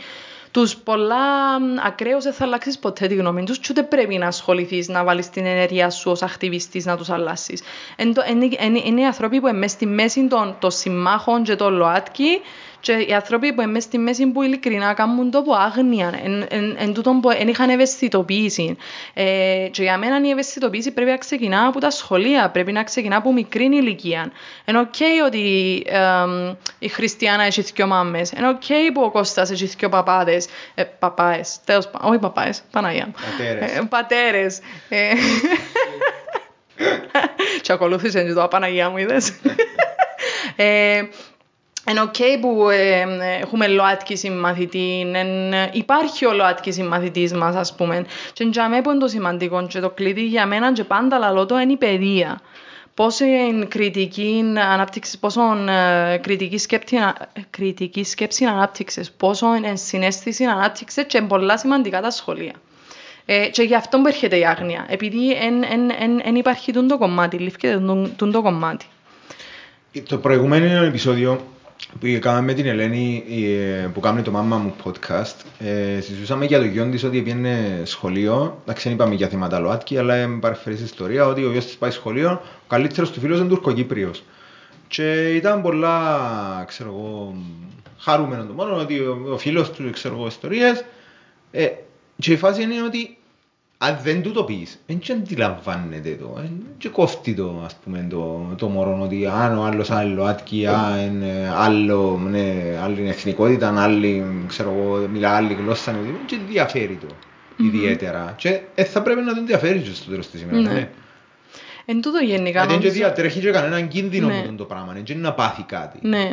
Τους πολλά μ, ακραίους δεν θα αλλάξεις ποτέ τη γνώμη τους και ούτε πρέπει να ασχοληθείς να βάλεις την ενέργεια σου ως ακτιβιστής να τους αλλάσεις. Εν το- εν- εν- Είναι οι άνθρωποι που είναι μες στη μέση των, των συμμάχων και των ΛΟΑΤΚΙ και οι άνθρωποι που είναι μες στη μέση που ειλικρινά κάνουν το από άγνοια. Εν, εν, εν τούτον που εν είχαν ευαισθητοποίηση. Ε, και για μένα η ευαισθητοποίηση πρέπει να ξεκινά από τα σχολεία, πρέπει να ξεκινά από μικρή ηλικία. Είναι οκ ότι εμ, η Χριστιανά έχει δυο μάμες. Είναι οκ που ο Κώστας έχει δυο παπάδες. Ε, παπάες, τέλος πάντων, όχι παπάες, Παναγία. μου. Πατέρες. Ε, πατέρες. Ε, και ακολούθησε και το Παναγία μου, είδες. ε, είναι οκ που ε, ε, έχουμε ΛΟΑΤΚΙ συμμαθητή, εν, ε, υπάρχει ο ΛΟΑΤΚΙ συμμαθητής μας ας πούμε. Και για μένα που είναι το σημαντικό και το κλειδί για μένα και πάντα λαλώ το είναι η παιδεία. Πόσο είναι κριτική ανάπτυξη, πόσο ε, κριτική σκέψη, ε, κριτική σκέψη ανάπτυξες, πόσο είναι συνέστηση ανάπτυξες και είναι πολλά σημαντικά τα σχολεία. Ε, και γι' αυτό που έρχεται η άγνοια, επειδή δεν υπάρχει τούτο κομμάτι, λήφκεται τούτο- τούτο κομμάτι. Το προηγούμενο επεισόδιο που κάναμε με την Ελένη ε, που κάνει το μάμα μου podcast ε, συζητούσαμε για το γιο της ότι πήγαινε σχολείο. Εντάξει δεν είπαμε για θέματα ΛΟΑΤΚΙ αλλά ε, με παρεφερείς ιστορία ότι ο γιος της πάει σχολείο ο καλύτερος του φίλος είναι τουρκοκύπριος. Και ήταν πολλά ξέρω εγώ χαρούμενο το μόνο ότι ο, ο φίλος του ξέρω εγώ ιστορίες. Ε, και η φάση είναι ότι αν δεν του το πεις, δεν και αντιλαμβάνεται το, ε, και κόφτει το, ας πούμε, το, το μωρό ότι αν ο άλλος άλλο άτκι, αν ε, άλλο, ναι, άλλη εθνικότητα, άλλη, ξέρω εγώ, μιλά άλλη γλώσσα, ναι, και ενδιαφέρει το ιδιαίτερα. Και ε, θα πρέπει να τον ενδιαφέρει και στο τέλος της ημέρας. Ναι. ναι. Εν τούτο γενικά Γιατί δεν και νομίζω- διατρέχει και κανέναν κίνδυνο Ναι. με τον το πράγμα, δεν είναι να πάθει κάτι. Ναι.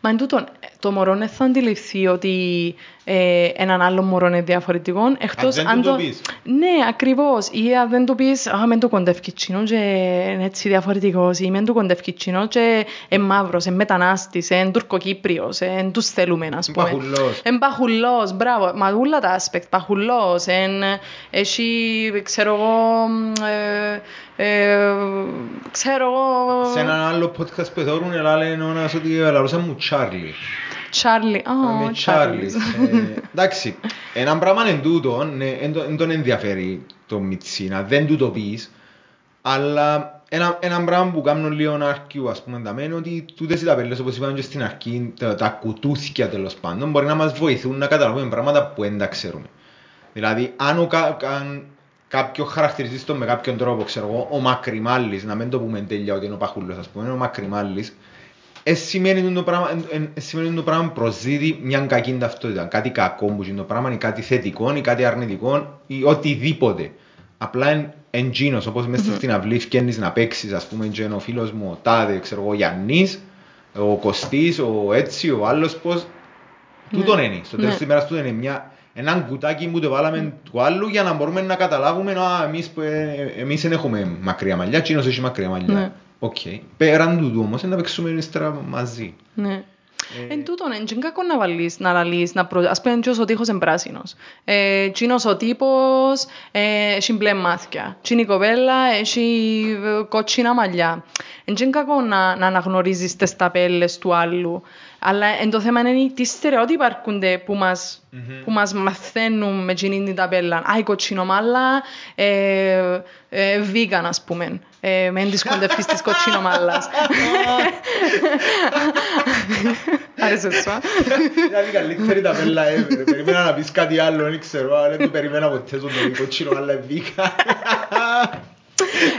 Μα εν τούτον, το μωρό δεν θα αντιληφθεί ότι ε, έναν άλλο μωρό είναι διαφορετικό. Εκτός δεν του το πεις. Ναι, ακριβώς. Ή αν δεν του πεις, α, μεν του κοντεύει κοινό και είναι έτσι διαφορετικός. Ή μεν του κοντεύει κοινό και είναι μαύρος, είναι μετανάστης, είναι τουρκοκύπριος, είναι τους θέλουμε, ας πούμε. Παχουλός. Είναι παχουλός, μπράβο. Μα όλα τα aspect, παχουλός, είναι, έχει, ξέρω εγώ, ε, ε, ξέρω εγώ... Σε έναν άλλο podcast που θεωρούν, αλλά λένε ο ένας ότι λαλούσα μου Τσάρλι. Τσάρλι. Με Oh, Τσάρλι. Ε, Εντάξει, ένα πράγμα είναι τούτο, ναι, εν το- εν τον ενδιαφέρει το Μιτσίνα, δεν του το πεις, αλλά ένα, ένα πράγμα που κάνουν λίγο αρκιού, ας πούμε, τα μένει ότι τούτες οι ταπέλες, όπως είπαμε και στην αρχή, τα, τα κουτούθια τέλος πάντων, μπορεί να μας βοηθούν να καταλάβουμε πράγματα που δεν τα ξέρουμε. Δηλαδή, αν, ο, κα- αν κάποιο χαρακτηριστής το με κάποιον τρόπο, ξέρω εγώ, ο Μακριμάλης, να μην το πούμε τέλεια ότι είναι ο Παχούλος, ας πούμε, είναι ο Μακριμάλης, ε, σημαίνει το πράγμα, ε, ε, σημαίνει το πράγμα προσδίδει μια κακή ταυτότητα. Κάτι κακό που είναι το πράγμα, ή κάτι θετικό, ή κάτι αρνητικό, ή οτιδήποτε. Απλά εν, εν τζίνος, όπως μέσα στην αυλή φκένεις να παίξεις, ας πούμε, και ο φίλος μου, ο Τάδε, ξέρω εγώ, ο Γιάννης, ο Κωστής, ο έτσι, ο άλλος πώς, Τούτον είναι. Στο τέλος Ναι. της ημέρας τούτο είναι μια, έναν κουτάκι που το βάλαμε του άλλου για να μπορούμε να καταλάβουμε α, εμείς, που, ε, εμείς δεν έχουμε μακριά μαλλιά, εκείνος έχει μακριά μαλλιά. Ναι. Οκ. Πέραν τούτου όμως είναι να παίξουμε ύστερα μαζί. Ναι. Ε, Εν τούτον, εν τζι εν κακό να βάλεις, να λαλείς, να προ... Ας πούμε, τζείνος ο τοίχος είναι πράσινος. Ε, τζείνος ο τύπος ε, έχει μπλε μάτια. Τζείνη η κοπέλα έχει ε, κότσινα μαλλιά. Εν τζι εν κακό να, να αναγνωρίζεις τις ταπέλες του άλλου. Αλλά εν το θέμα είναι τι στερεότυπα αρκούνται που μας, που μας μαθαίνουν με τζίνη την ταπέλα. Α, η κοτσινομάλα, ε, ε, vegan ας πούμε. Ε, μεν της κοντεύκεις της κοτσινομάλας. Άρεσε σου, α; Δηλαδή καλύτερη τα πέλα ever. Περίμενα να πεις κάτι άλλο, δεν ξέρω, αλλά δεν το περίμενα ποτέ στον το κοτσίνο, αλλά βγήκα.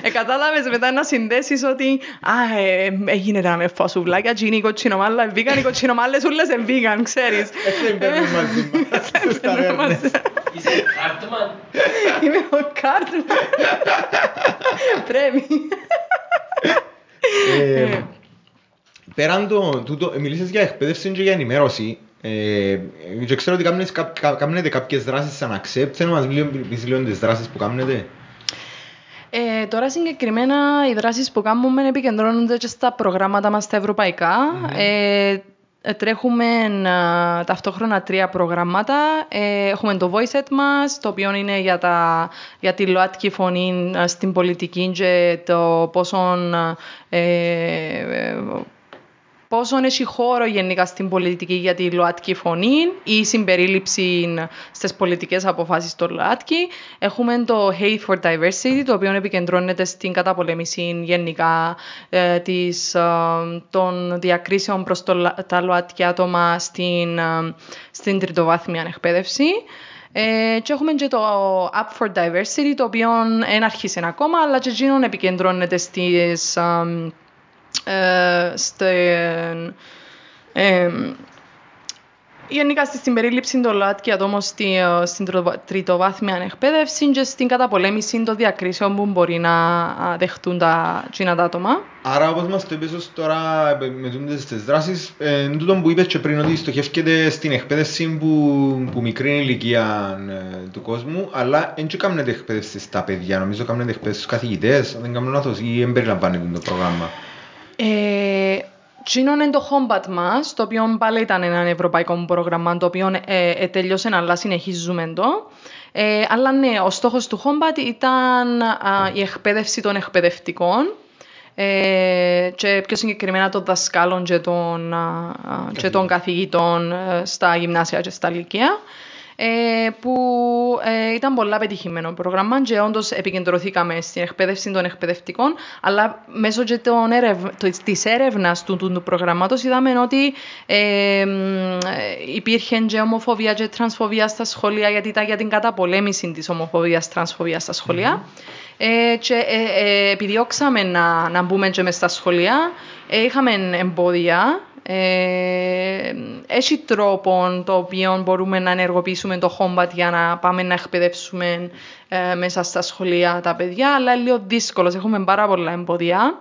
Ε, κατάλαβες μετά να συνδέσεις ότι α, ε, έγινε τα με φασουβλάκια και είναι η κοτσινομάλα ε, vegan, οι κοτσινομάλες ούλες είναι vegan, ξέρεις. Έτσι δεν παίρνουν μαζί μας. Στους ταβέρνες. Είσαι Χάρτμαν. Είμαι ο Κάρτμαν. Πρέπει. Ε, Πέραν το τούτο, ε, μιλήσες για εκπαίδευση και για ενημέρωση. Ε, και ξέρω ότι κάνετε, κα- κα- κάνετε κάποιες δράσεις σαν accept. Θέλω να μας λίγο- πεις λίγο τις δράσεις που κάνετε. Ε, τώρα συγκεκριμένα οι δράσεις που κάνουμε επικεντρώνονται και στα προγράμματα μας τα ευρωπαϊκά. Ε, ε, τρέχουμε ε, ταυτόχρονα τρία προγράμματα. Ε, έχουμε το Voice Set μας, το οποίο είναι για, τα, για τη ΛΟΑΤΚΙ φωνή ε, στην πολιτική και το πόσο ε, ε, πόσο έχει χώρο γενικά στην πολιτική για τη ΛΟΑΤΚΙ φωνή ή η συμπερίληψη στις πολιτικές αποφάσεις των ΛΟΑΤΚΙ. Έχουμε το Hate for Diversity, το οποίο επικεντρώνεται στην καταπολέμηση γενικά ε, της, ε, των διακρίσεων προς το, τα ΛΟΑΤΚΙ άτομα στην, ε, στην τριτοβάθμια εκπαίδευση. Ε, και έχουμε και το App for Diversity, το οποίο δεν αρχίσει ακόμα, αλλά και εκείνον επικεντρώνεται στις, ε, ε, στην, ε, γενικά στη συμπερίληψη των ΛΟΑΤΚΙ ατόμων στη, ε, στην τριτο- τριτοβάθμια εκπαίδευση και στην καταπολέμηση των διακρίσεων που μπορεί να α, δεχτούν τα κοινά τα άτομα. Άρα όπως μας το είπες ως τώρα ε, με τούτες τις δράσεις, ε, εν τούτο που είπες και πριν ότι στοχεύκεται στην εκπαίδευση που, που μικρή ηλικία ε, του κόσμου, αλλά δεν και κάνετε εκπαίδευση στα παιδιά, νομίζω κάνετε εκπαίδευση στους καθηγητές, αν δεν κάνω λάθος, ή εμπεριλαμβάνεται το πρόγραμμα. Ε, Τσίνο είναι το Combat μας, το οποίο πάλι ήταν ένα ευρωπαϊκό πρόγραμμα, το οποίο ε, ε, τελειώσε, αλλά συνεχίζουμε το. Ε, αλλά ναι, ο στόχος του Combat ήταν α, η εκπαίδευση των εκπαιδευτικών. Ε, και πιο συγκεκριμένα των δασκάλων και των, α, α, και των καθηγητών. ε, στα γυμνάσια και στα λυκεία. ε, που ε, ήταν πολλά πετυχημένο πρόγραμμα και όντως επικεντρωθήκαμε στην εκπαίδευση των εκπαιδευτικών αλλά μέσω και των έρευ... το- της έρευνας του, του, του προγραμμάτος είδαμε ότι ε, μ, ε, υπήρχε και ομοφοβία και τρανσφοβία στα σχολεία γιατί ήταν για την καταπολέμηση της ομοφοβίας τρανσφοβίας στα σχολεία. Ε, και ε, ε, επιδιώξαμε να, να μπούμε και μες στα σχολεία. Ε, είχαμε εμπόδια ε, έχει τρόπο το οποίο μπορούμε να ενεργοποιήσουμε το Hombat για να πάμε να εκπαιδεύσουμε ε, μέσα στα σχολεία τα παιδιά, αλλά είναι λίγο δύσκολος. Έχουμε πάρα πολλά εμπόδια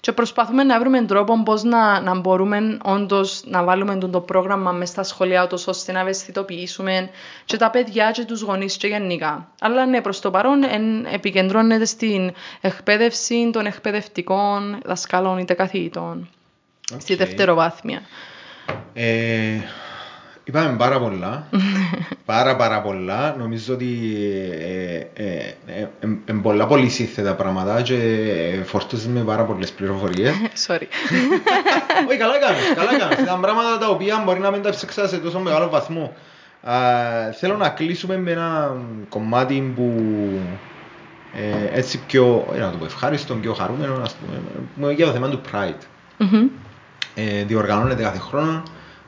και προσπαθούμε να βρούμε τρόπο πώς να, να μπορούμε όντως να βάλουμε το, το πρόγραμμα μέσα στα σχολεία ούτως ώστε να ευαισθητοποιήσουμε και τα παιδιά και τους γονείς και γενικά. Αλλά ναι, προς το παρόν εν, επικεντρώνεται στην εκπαίδευση των εκπαιδευτικών δασκάλων είτε καθηγητών στη Οκ. δευτεροβάθμια. Ε, είπαμε πάρα πολλά, πάρα πάρα πολλά. Νομίζω ότι ε, ε, ε, ε, ε, πολλά πολύ σύνθετα πράγματα και ε, φορτώσεις με πάρα πολλές πληροφορίες. Sorry. Όχι, καλά κάνεις, καλά κάνεις. Ήταν πράγματα τα οποία μπορεί να μην τα έψαξα σε τόσο μεγάλο βαθμό. Α, θέλω να κλείσουμε με ένα κομμάτι που ε, έτσι πιο, ε, να το πω, ευχάριστο, πιο χαρούμενο, ας πούμε, για το θέμα του Pride. Μμμ. Ε, διοργανώνεται κάθε χρόνο,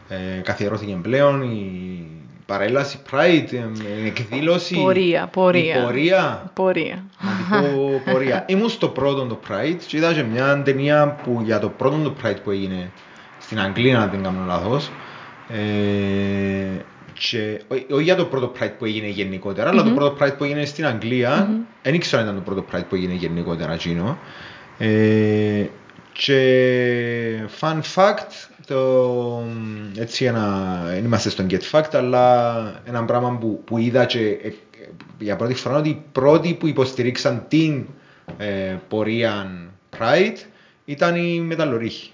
ε, καθιερώθηκε πλέον η παρέλαση Pride, ε, εκδήλωση. Πορεία, πορεία. Η πορεία. Πορεία. Να την πω πορεία. Ήμουν στο πρώτο το Pride και είδα και μια ταινία που για το πρώτο το Pride που έγινε στην Αγγλία, αν δεν κάνω λάθος. Ε, και, όχι όχι για το πρώτο Pride που έγινε γενικότερα, αλλά το πρώτο Pride που έγινε στην Αγγλία, δεν ήξερα αν ήταν το πρώτο Pride που έγινε γενικότερα εκείνο. Ε, και fun fact, το, έτσι ένα, δεν είμαστε στον Get Fact, αλλά ένα πράγμα που, που είδα και ε, ε, για πρώτη φορά ότι οι πρώτοι που υποστηρίξαν την ε, πορεία Pride ήταν οι μεταλλορύχοι.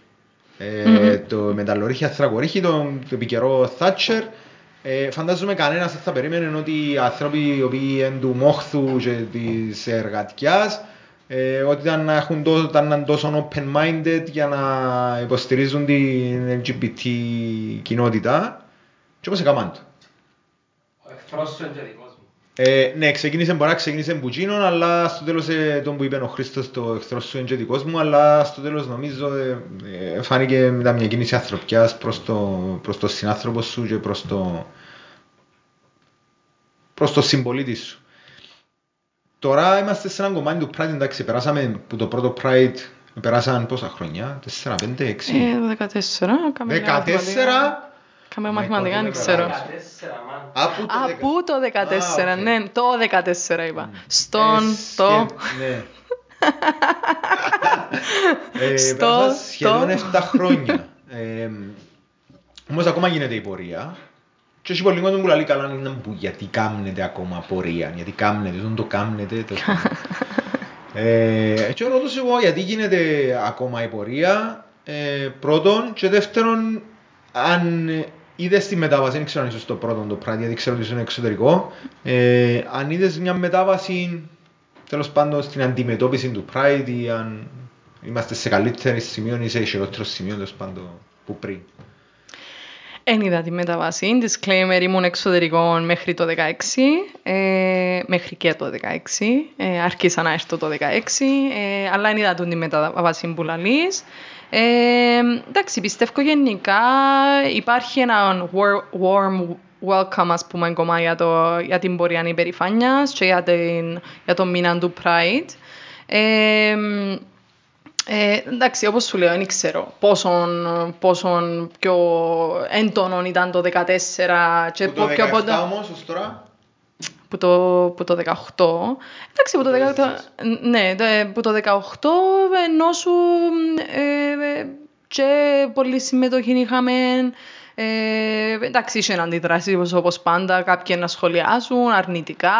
Ε, Το μεταλλορύχοι Αθρακορύχοι, το, το επικαιρό Thatcher, ε, φαντάζομαι κανένας δεν θα περίμενε ότι οι άνθρωποι οι οποίοι είναι του μόχθου και της εργατιάς ε, ότι ήταν, να έχουν τόσο, ήταν να είναι τόσο open-minded για να υποστηρίζουν την LGBT κοινότητα και όπως έκαναν το. Ο εχθρός σου είναι και δικός μου. Ε, ναι, ξεκίνησε, μπορεί να ξεκίνησε μπουτσίνον, αλλά στο τέλος ε, τον που είπε ο Χρήστος το εχθρός σου είναι και δικός μου, αλλά στο τέλος νομίζω ε, ε, φάνηκε μετά μια κίνηση ανθρωπιάς προς το, προς το συνάνθρωπο σου και προς το, προς το συμπολίτη σου. Τώρα είμαστε σε ένα κομμάτι του Pride, εντάξει, περάσαμε που το πρώτο Pride, περάσαν πόσα χρόνια, 4, 5, 6, Ε, 14. Κάμε λίγα 14, μαθηματικά. Κάμε μαθηματικά, δεν Ναι, ξέρω. 14, man. από το Α, 10. πού το 14, Α, οκ. ναι, το 14 είπα. Στον, Ε, το, σχε- Ναι. ε, Στο, πέρασαν σχεδόν το. 7 χρόνια. Ε, όμως ακόμα γίνεται η πορεία. Και έχει πολύ κόσμο που λέει καλά είναι που γιατί κάμνετε ακόμα πορεία, γιατί κάμνετε, δεν το κάμνετε. Το... Ε, και ρωτώ σε εγώ γιατί γίνεται ακόμα η πορεία. Ε, πρώτον και δεύτερον, αν είδες τη μετάβαση, δεν ξέρω αν είσαι στο πρώτο το πράγμα, γιατί ξέρω ότι είσαι εξωτερικό. Ε, αν είδες μια μετάβαση, τέλος πάντων, στην αντιμετώπιση του Pride ή αν είμαστε σε καλύτερη σημείο ή σε χειρότερο σημείο, τέλος πάντων, που πριν. Εν είδα τη μεταβάση. Disclaimer, ήμουν εξωτερικό μέχρι το 16, ε, μέχρι και το 16. Ε, άρχισα να έρθω το 16, ε, αλλά εν είδα τη μεταβάση που λαλείς. Ε, εντάξει, πιστεύω γενικά υπάρχει ένα war- warm welcome, ας πούμε, ακόμα για, το, για την πορεία υπερηφάνειας και για, την, για τον μήνα του Pride. Ε, ε, εντάξει, όπως σου λέω, δεν ξέρω πόσον, πόσον πιο έντονο ήταν το 14 και Που το πο- πιο 17 πο- όμως, ως τώρα, που το, που το 18. Εντάξει, που το 18, ναι, το- που το 18 ενώ σου ε, ε, και πολλή συμμετοχή είχαμε. Ε, εντάξει, είχε αντιδράσει όπως, όπως πάντα, κάποιοι να σχολιάσουν αρνητικά,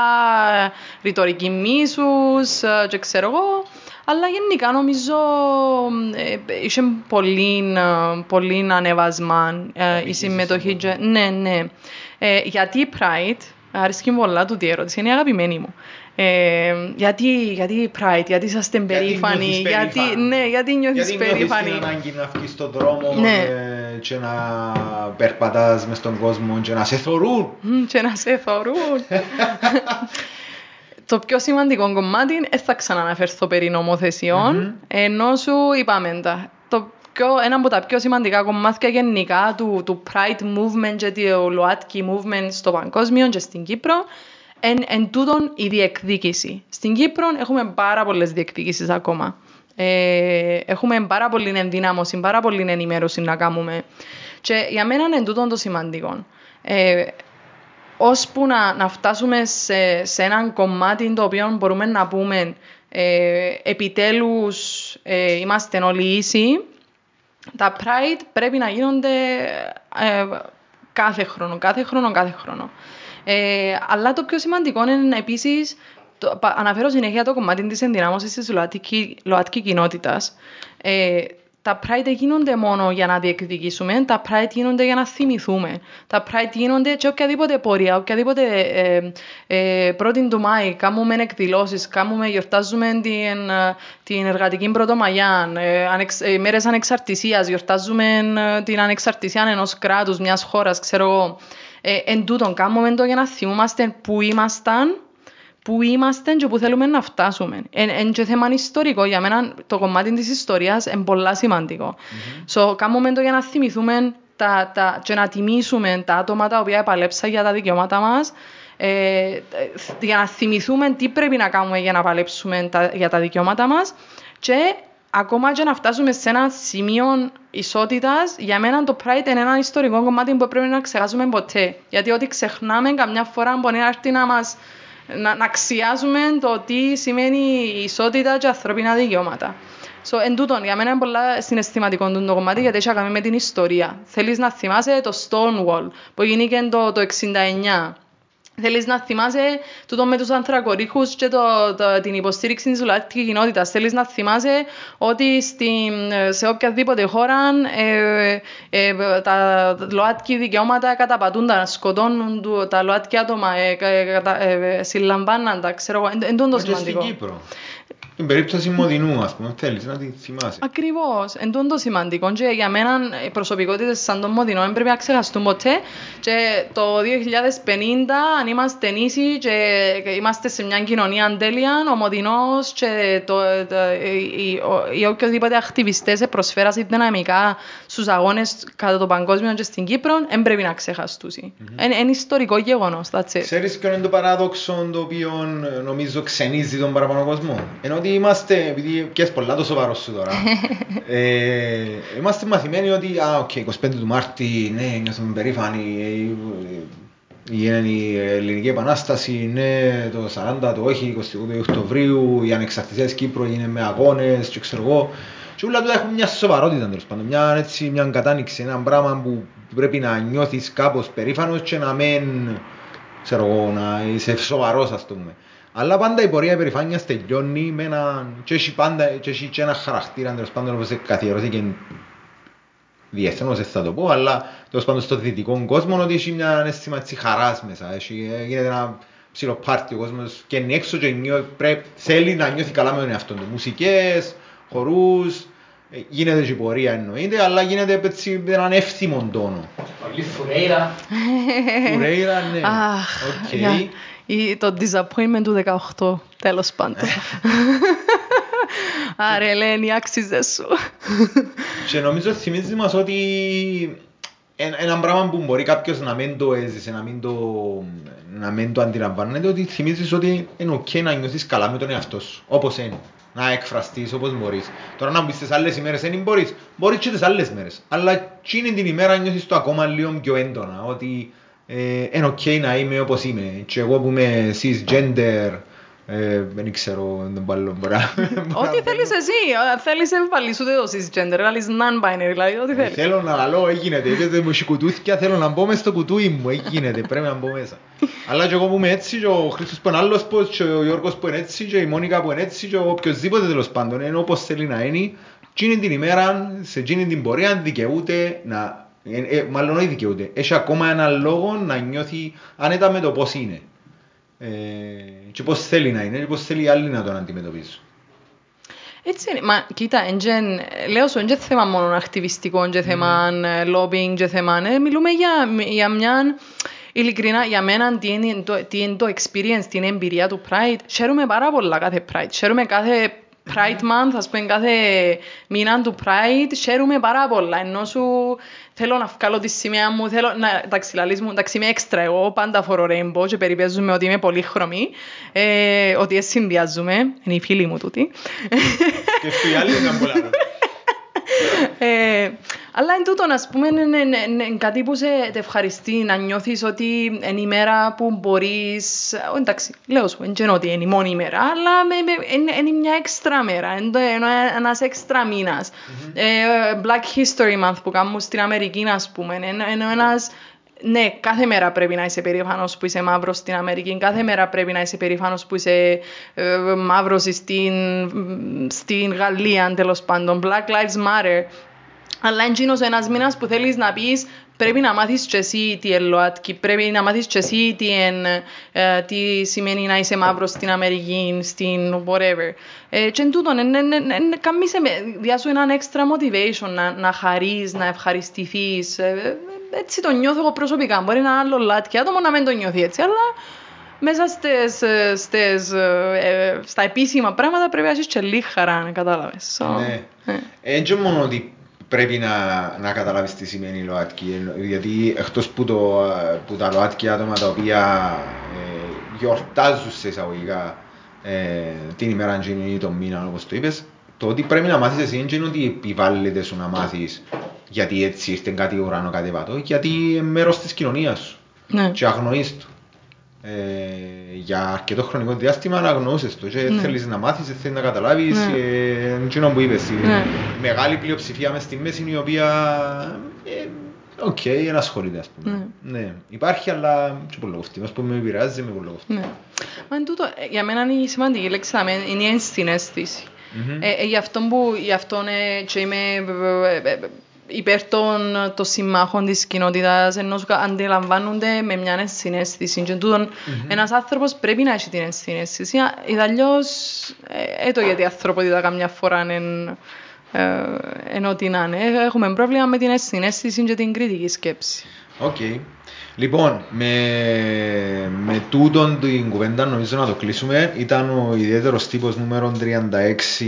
ρητορική μίσους ε, και ξέρω εγώ. Αλλά γενικά νομίζω ε, είχε πολύ, ε, πολύ ανεβασμά ε, η συμμετοχή. και- Ναι, ναι. Ε, γιατί Pride, αρέσκει μου πολλά τούτη η ερώτηση, είναι η αγαπημένη μου. Ε, γιατί, γιατί Pride, γιατί είσαστε περήφανοι, νιώθεις γιατί, περήφανη. ναι, γιατί νιώθεις Γιατί νιώθεις περήφανη. την ανάγκη να βγεις στον δρόμο Ναι. ε, και να περπατάς μες στον κόσμο και να σε θωρούν. Μμ, και να σε θεωρούν. το πιο σημαντικό κομμάτι, δεν θα ξαναναφερθώ περί νομοθεσιών, ενώ σου είπαμε τα. Το πιο, ένα από τα πιο σημαντικά κομμάτια γενικά του, του Pride Movement και του ΛΟΑΤΚΙ Movement στο παγκόσμιο και στην Κύπρο, εν, εν τούτον η διεκδίκηση. Στην Κύπρο έχουμε πάρα πολλές διεκδικήσεις ακόμα. Ε, έχουμε πάρα πολύ ενδυνάμωση, πάρα πολύ ενημέρωση να κάνουμε. Και για μένα είναι τούτον το σημαντικό. Ε, ώσπου να, να φτάσουμε σε, σε έναν κομμάτι το οποίο μπορούμε να πούμε ε, επιτέλους ε, είμαστε όλοι ίσοι, τα Pride πρέπει να γίνονται ε, κάθε χρόνο, κάθε χρόνο, κάθε χρόνο. Ε, αλλά το πιο σημαντικό είναι επίσης, το, πα- αναφέρω συνέχεια το κομμάτι της ενδυνάμωσης της ΛΟΑΤΚΙ, ΛΟΑΤΚΙ κοινότητας. Ε, τα Pride γίνονται μόνο για να διεκδικήσουμε, τα Pride γίνονται για να θυμηθούμε. Τα Pride γίνονται και οποιαδήποτε πορεία, οποιαδήποτε ε, ε, πρώτη του Μάη, κάνουμε εκδηλώσεις, κάνουμε, γιορτάζουμε την, ε, την εργατική πρωτομαγιά, ε, ανεξ, ε, μέρες ανεξαρτησίας, γιορτάζουμε ε, την ανεξαρτησία ενός κράτους, μιας χώρας, ξέρω εγώ. Ε, εν τούτον, κάνουμε το για να θυμούμαστε που ήμασταν που είμαστε και που θέλουμε να φτάσουμε. Είναι και θέμα ιστορικό. Για μένα το κομμάτι της ιστορίας είναι πολλά σημαντικό. So, κάνουμε το για να θυμηθούμε τα, τα, και να τιμήσουμε τα άτομα τα οποία επαλέψαν για τα δικαιώματα μας ε, για να θυμηθούμε τι πρέπει να κάνουμε για να παλέψουμε τα, για τα δικαιώματα μας και ακόμα και να φτάσουμε σε ένα σημείο ισότητας, για μένα το Pride είναι ένα ιστορικό κομμάτι που πρέπει να ξεχάσουμε ποτέ. Γιατί ό,τι ξεχνάμε καμιά φορά μπορεί να έρθει να μας να, να αξιάζουμε το τι σημαίνει η ισότητα και ανθρώπινα δικαιώματα. So, εν τούτον, για μένα είναι πολλά συναισθηματικό το κομμάτι γιατί έχει να κάνει με την ιστορία. Θέλεις να θυμάσαι το Stonewall που γίνηκε το, το 69. Θέλεις να θυμάσαι τούτο με τους ανθρακορίχους και το, το, την υποστήριξη της ΛΟΑΤΚΙ κοινότητας. Θέλεις να θυμάσαι ότι στην, σε οποιαδήποτε χώρα ε, ε, τα ΛΟΑΤΚΙ δικαιώματα καταπατούνταν, σκοτώνουν του- τα ΛΟΑΤΚΙ άτομα, ε, ε, κατα- ε, συλλαμβάναν τα, ξέρω εγώ, εν- εν τούτο το Και στην σημαντικό. Κύπρο. Την περίπτωση Μοδινού, ας πούμε, θέλεις να τη θυμάσαι. Ακριβώς, εν τούτο το σημαντικό και για μένα οι προσωπικότητες σαν τον Μοδινό δεν πρέπει να ξεχαστούν ποτέ και το 2050 αν είμαστε ίσοι και και είμαστε σε μια κοινωνία τέλεια, ο Μοδινός και το, το, οι, οι, ο- οι οποιοδήποτε ακτιβιστές προσφέραν δυναμικά στους αγώνες κατά το παγκόσμιο και στην Κύπρο δεν πρέπει να ξεχαστούν. Είναι είναι ιστορικό γεγονός, that's it. Ξέρεις ποιο είναι το παράδοξο το οποίο ε, νομίζω ξενίζει τον παραπάνω κόσμο; Ενώ ότι είμαστε, επειδή πιες πολλά το σοβαρός σου τώρα, ε, είμαστε μαθημένοι ότι, α, οκ, 25 του Μάρτη, ναι, νιώθουμε περήφανοι, ε, ε, είναι η Ελληνική Επανάσταση, ναι, το 40, το όχι, 22 Οκτωβρίου, η ανεξαρτησία της Κύπρου είναι με αγώνες και ξέρω εγώ. Και όλα του έχουν μια σοβαρότητα τέλος πάντων, μια, έτσι, μια κατάνοιξη, ένα πράγμα που πρέπει να νιώθεις κάπως περήφανος και να μην, ξέρω εγώ, να είσαι σοβαρός ας πούμε. Αλλά πάντα η πορεία υπερηφάνειας τελειώνει με ένα... και έχει πάντα και έχει και ένα χαρακτήρα τέλος πάντων όπως καθιερώθηκε διεθνώς έτσι θα το πω, αλλά τέλος πάντων στο δυτικό κόσμο ότι έχει μια αίσθημα έτσι χαράς μέσα. Έχει, ε, γίνεται ένα ψηλό πάρτι, ο κόσμος και είναι έξω και νιώ, πρέπει, θέλει να νιώθει καλά με τον εαυτό του. Μουσικές, χορούς, ε, γίνεται και η πορεία εννοείται, αλλά γίνεται έτσι με έναν εύθυμον τόνο. Πολύ Φουρέιρα. Φουρέιρα, ναι. Αχ, Οκ. Για- ή το disappointment του 18, τέλος πάντων. Άρα, Ελένη, άξιζε σου. Και νομίζω θυμίζεις μας ότι ένα, ένα πράγμα που μπορεί κάποιος να μην το έζησε, να μην το, να μην το αντιλαμβάνεται, ότι θυμίζεις ότι είναι ok να νιώθεις καλά με τον εαυτό σου, όπως είναι. Να εκφραστείς όπως μπορείς. Τώρα να μπεις στις άλλες ημέρες δεν μπορείς, μπορείς και τις άλλες μέρες. Αλλά εκείνη την ημέρα νιώθεις το ακόμα λίγο πιο έντονα, ότι ε, είναι ok να είμαι όπως είμαι. Και εγώ που είμαι cisgender, ε, δεν ξέρω, δεν μπορώ να... Ό,τι θέλεις εσύ. ε, Θέλεις έβαλεις ούτε το cisgender, βάλεις non-binary, δηλαδή ό,τι θέλεις. Θέλω να λαλώ, έγινε, γιατί μου έχει κουτούθηκια, θέλω να μπω μες στο κουτούι μου, έγινε, πρέπει να μπω μέσα. Αλλά και εγώ που είμαι έτσι, και ο Χρήστος που είναι άλλος πώς, και ο Γιώργος που είναι έτσι, και η Μόνικα που είναι έτσι, και ο οποιοσδήποτε τέλος πάντων, είναι όπως θέλει να είναι, εκείνη την ημέρα, σε εκείνη την πορεία δικαιούται να, ε, ε, μάλλον όχι δικαιούται, έχει ακόμα ένα λόγο να νιώθει άνετα με το πώς είναι. Ε, και πώς θέλει να είναι, και πώς θέλει οι άλλοι να τον αντιμετωπίσουν. Έτσι είναι. Μα κοίτα, εντζεν, λέω σου, είναι θέμα μόνο ακτιβιστικό, και θέμα ε, lobbying, και θέμα... ε, μιλούμε για, για μια... Ειλικρινά, για μένα τι είναι, το, τι είναι το experience, τι είναι η εμπειρία του Pride. Χαίρομαι πάρα πολλά κάθε Pride. Χαίρομαι κάθε Pride Month, ας πούμε, κάθε μήνα του Pride. Χαίρομαι πάρα πολλά. Ενώ σου θέλω να βγάλω τη σημαία μου, θέλω να, εντάξει, λαλείς μου, εντάξει, είμαι έξτρα εγώ, πάντα φορώ rainbow και περιπέζουμε ότι είμαι πολύχρωμη, ε, ότι ε, συνδυάζουμε, είναι οι φίλοι μου τούτοι. Και στο οι άλλοι είναι πολλά. Ε, αλλά εν τούτο, ας πούμε, είναι, είναι, είναι, είναι κάτι που σε te ευχαριστεί να νιώθεις ότι είναι η μέρα που μπορείς... ε, Εντάξει, λέω σου, δεν είναι ότι είναι η μόνη ημέρα, αλλά με- με- είναι, είναι μια έξτρα μέρα, είναι το- είναι ένας έξτρα μήνας. Ε, Black History Month που κάνουμε στην Αμερική, ας πούμε, είναι, είναι ένας... Ναι, κάθε μέρα πρέπει να είσαι περήφανος που είσαι μαύρος στην Αμερική. Κάθε μέρα πρέπει να είσαι περήφανος που είσαι ε, μαύρος στην, στην Γαλλία, τέλος πάντων. Black Lives Matter. Αλλά είναι εκείνος ένας μήνας που θέλεις να πεις πρέπει να μάθεις και εσύ τι είναι ΛΟΑΤΚΙ, πρέπει να μάθεις και εσύ τι, είναι, ε, τι σημαίνει να είσαι μαύρος στην Αμερική, στην whatever. Ε, και εν τούτον, εν- εν- εν- εν- κάνει σε με- διά σου έναν extra motivation να, να χαρείς, να ευχαριστηθείς. Ε, ε, έτσι το νιώθω εγώ προσωπικά. Μπορεί να είναι άλλο λάτκι άτομο να μην το νιώθει έτσι, αλλά μέσα στις, ε, στις, ε, ε, στα επίσημα πράγματα πρέπει να έχεις και λίγη χαρά, κατάλαβες. So, Ναι. ε. Έτσι μόνο ότι πρέπει να, να καταλάβεις τι σημαίνει ΛΟΑΤΚΙ, ε, γιατί εκτός που, το, ε, που τα ΛΟΑΤΚΙ άτομα τα οποία ε, γιορτάζουν σε εισαγωγικά ε, την ημέρα εκείνη ή τον μήνα όπως το είπες, το ότι πρέπει να μάθεις εσύ δεν είναι ότι επιβάλλεται σου να μάθεις γιατί έτσι ήρθε κάτι ουρανοκατέβατο, γιατί είναι μέρος της κοινωνίας σου Ναι. και αγνοείς το. Ε, για αρκετό χρονικό διάστημα να αγνοούσες το και Ναι. θέλεις να μάθεις, θέλεις να καταλάβεις Ναι. ε, εκείνο που είπες, η Ναι. μεγάλη πλειοψηφία μες στη μέση είναι η οποία ε, οκ, δεν ασχολείται ας πούμε. Ναι. Υπάρχει αλλά και πολύ κόφτει, ας πούμε εν με επηρεάζει εν με πολύ κόφτει. Ναι. Μα εν τούτο, ε, για μένα είναι η σημαντική λέξη να μένει, είναι η ενσυναίσθηση. Μμμ. Ε, ε, γι' αυτό που γι' αυτό, ε, και είμαι ε, ε, ε, υπέρ των, των συμμάχων της κοινότητας εν όσοι αντιλαμβάνονται με μια ενσυναίσθηση και τούτον ένας άνθρωπος πρέπει να έχει την ενσυναίσθηση ή αλλιώς ε, έτο γιατί η ανθρωπότητα καμιά φορά είναι ε, εν ό,τι να είναι. Έχουμε πρόβλημα με την ενσυναίσθηση και την κριτική σκέψη. Οκ. Λοιπόν, με, με τούτον την κουβέντα νομίζω να το κλείσουμε. Ήταν ο ιδιαίτερος τύπος νούμερο 36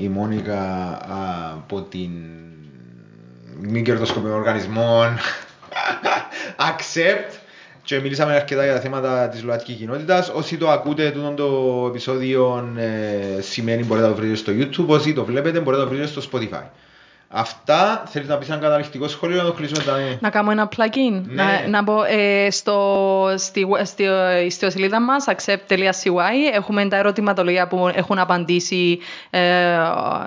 η Μόνικα από την μη κερδοσκοπικών οργανισμών Accept και μιλήσαμε αρκετά για τα θέματα της ΛΟΑΤΚΙ κοινότητας. Όσοι το ακούτε τούτο το επεισόδιο ε, σημαίνει μπορείτε να το βρείτε στο YouTube, όσοι το βλέπετε μπορείτε να το βρείτε στο Spotify. Αυτά, θέλετε να πεις ένα καταληκτικό σχόλιο να το κλείσουμε τα... Να κάνω ένα plugin. Ναι. Να, να πω ε, στο, στη, στη, στη σελίδα μας accept.cy έχουμε τα ερωτηματολογία που έχουν απαντήσει ε,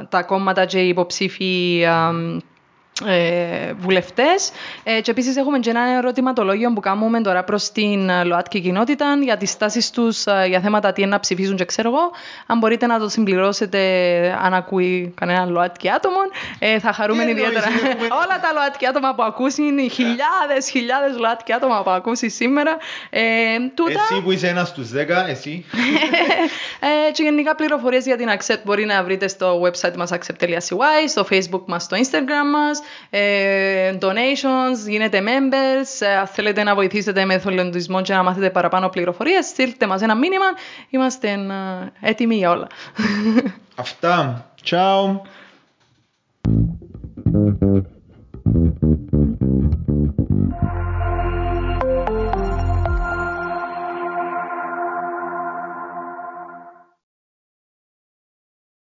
τα κόμματα και οι υποψήφοι ε, ε, βουλευτές. Ε, και επίσης έχουμε και ένα ερωτηματολόγιο που κάνουμε τώρα προς την ε, ΛΟΑΤΚΙ κοινότητα για τις στάσεις τους ε, για θέματα τι είναι να ψηφίζουν και ξέρω εγώ. Αν μπορείτε να το συμπληρώσετε αν ακούει κανένα ΛΟΑΤΚΙ άτομο, ε, θα χαρούμε Τι ιδιαίτερα. εννοείς, έχουμε- Όλα τα ΛΟΑΤΚΙ άτομα που ακούσουν, οι χιλιάδες, χιλιάδες ΛΟΑΤΚΙ άτομα που ακούσουν σήμερα. Ε, τούτα, Εσύ που είσαι ένας στους δέκα, εσύ. ε, και γενικά πληροφορίες για την Accept μπορεί να βρείτε στο website μας accept.cy, στο facebook μας, στο instagram μας, ε, ε, donations, γίνετε members. Ε, αν θέλετε να βοηθήσετε με εθελοντισμό και να μάθετε παραπάνω πληροφορίες, στείλτε μας ένα μήνυμα. Είμαστε ε, έτοιμοι για όλα. Αυτά. Ciao.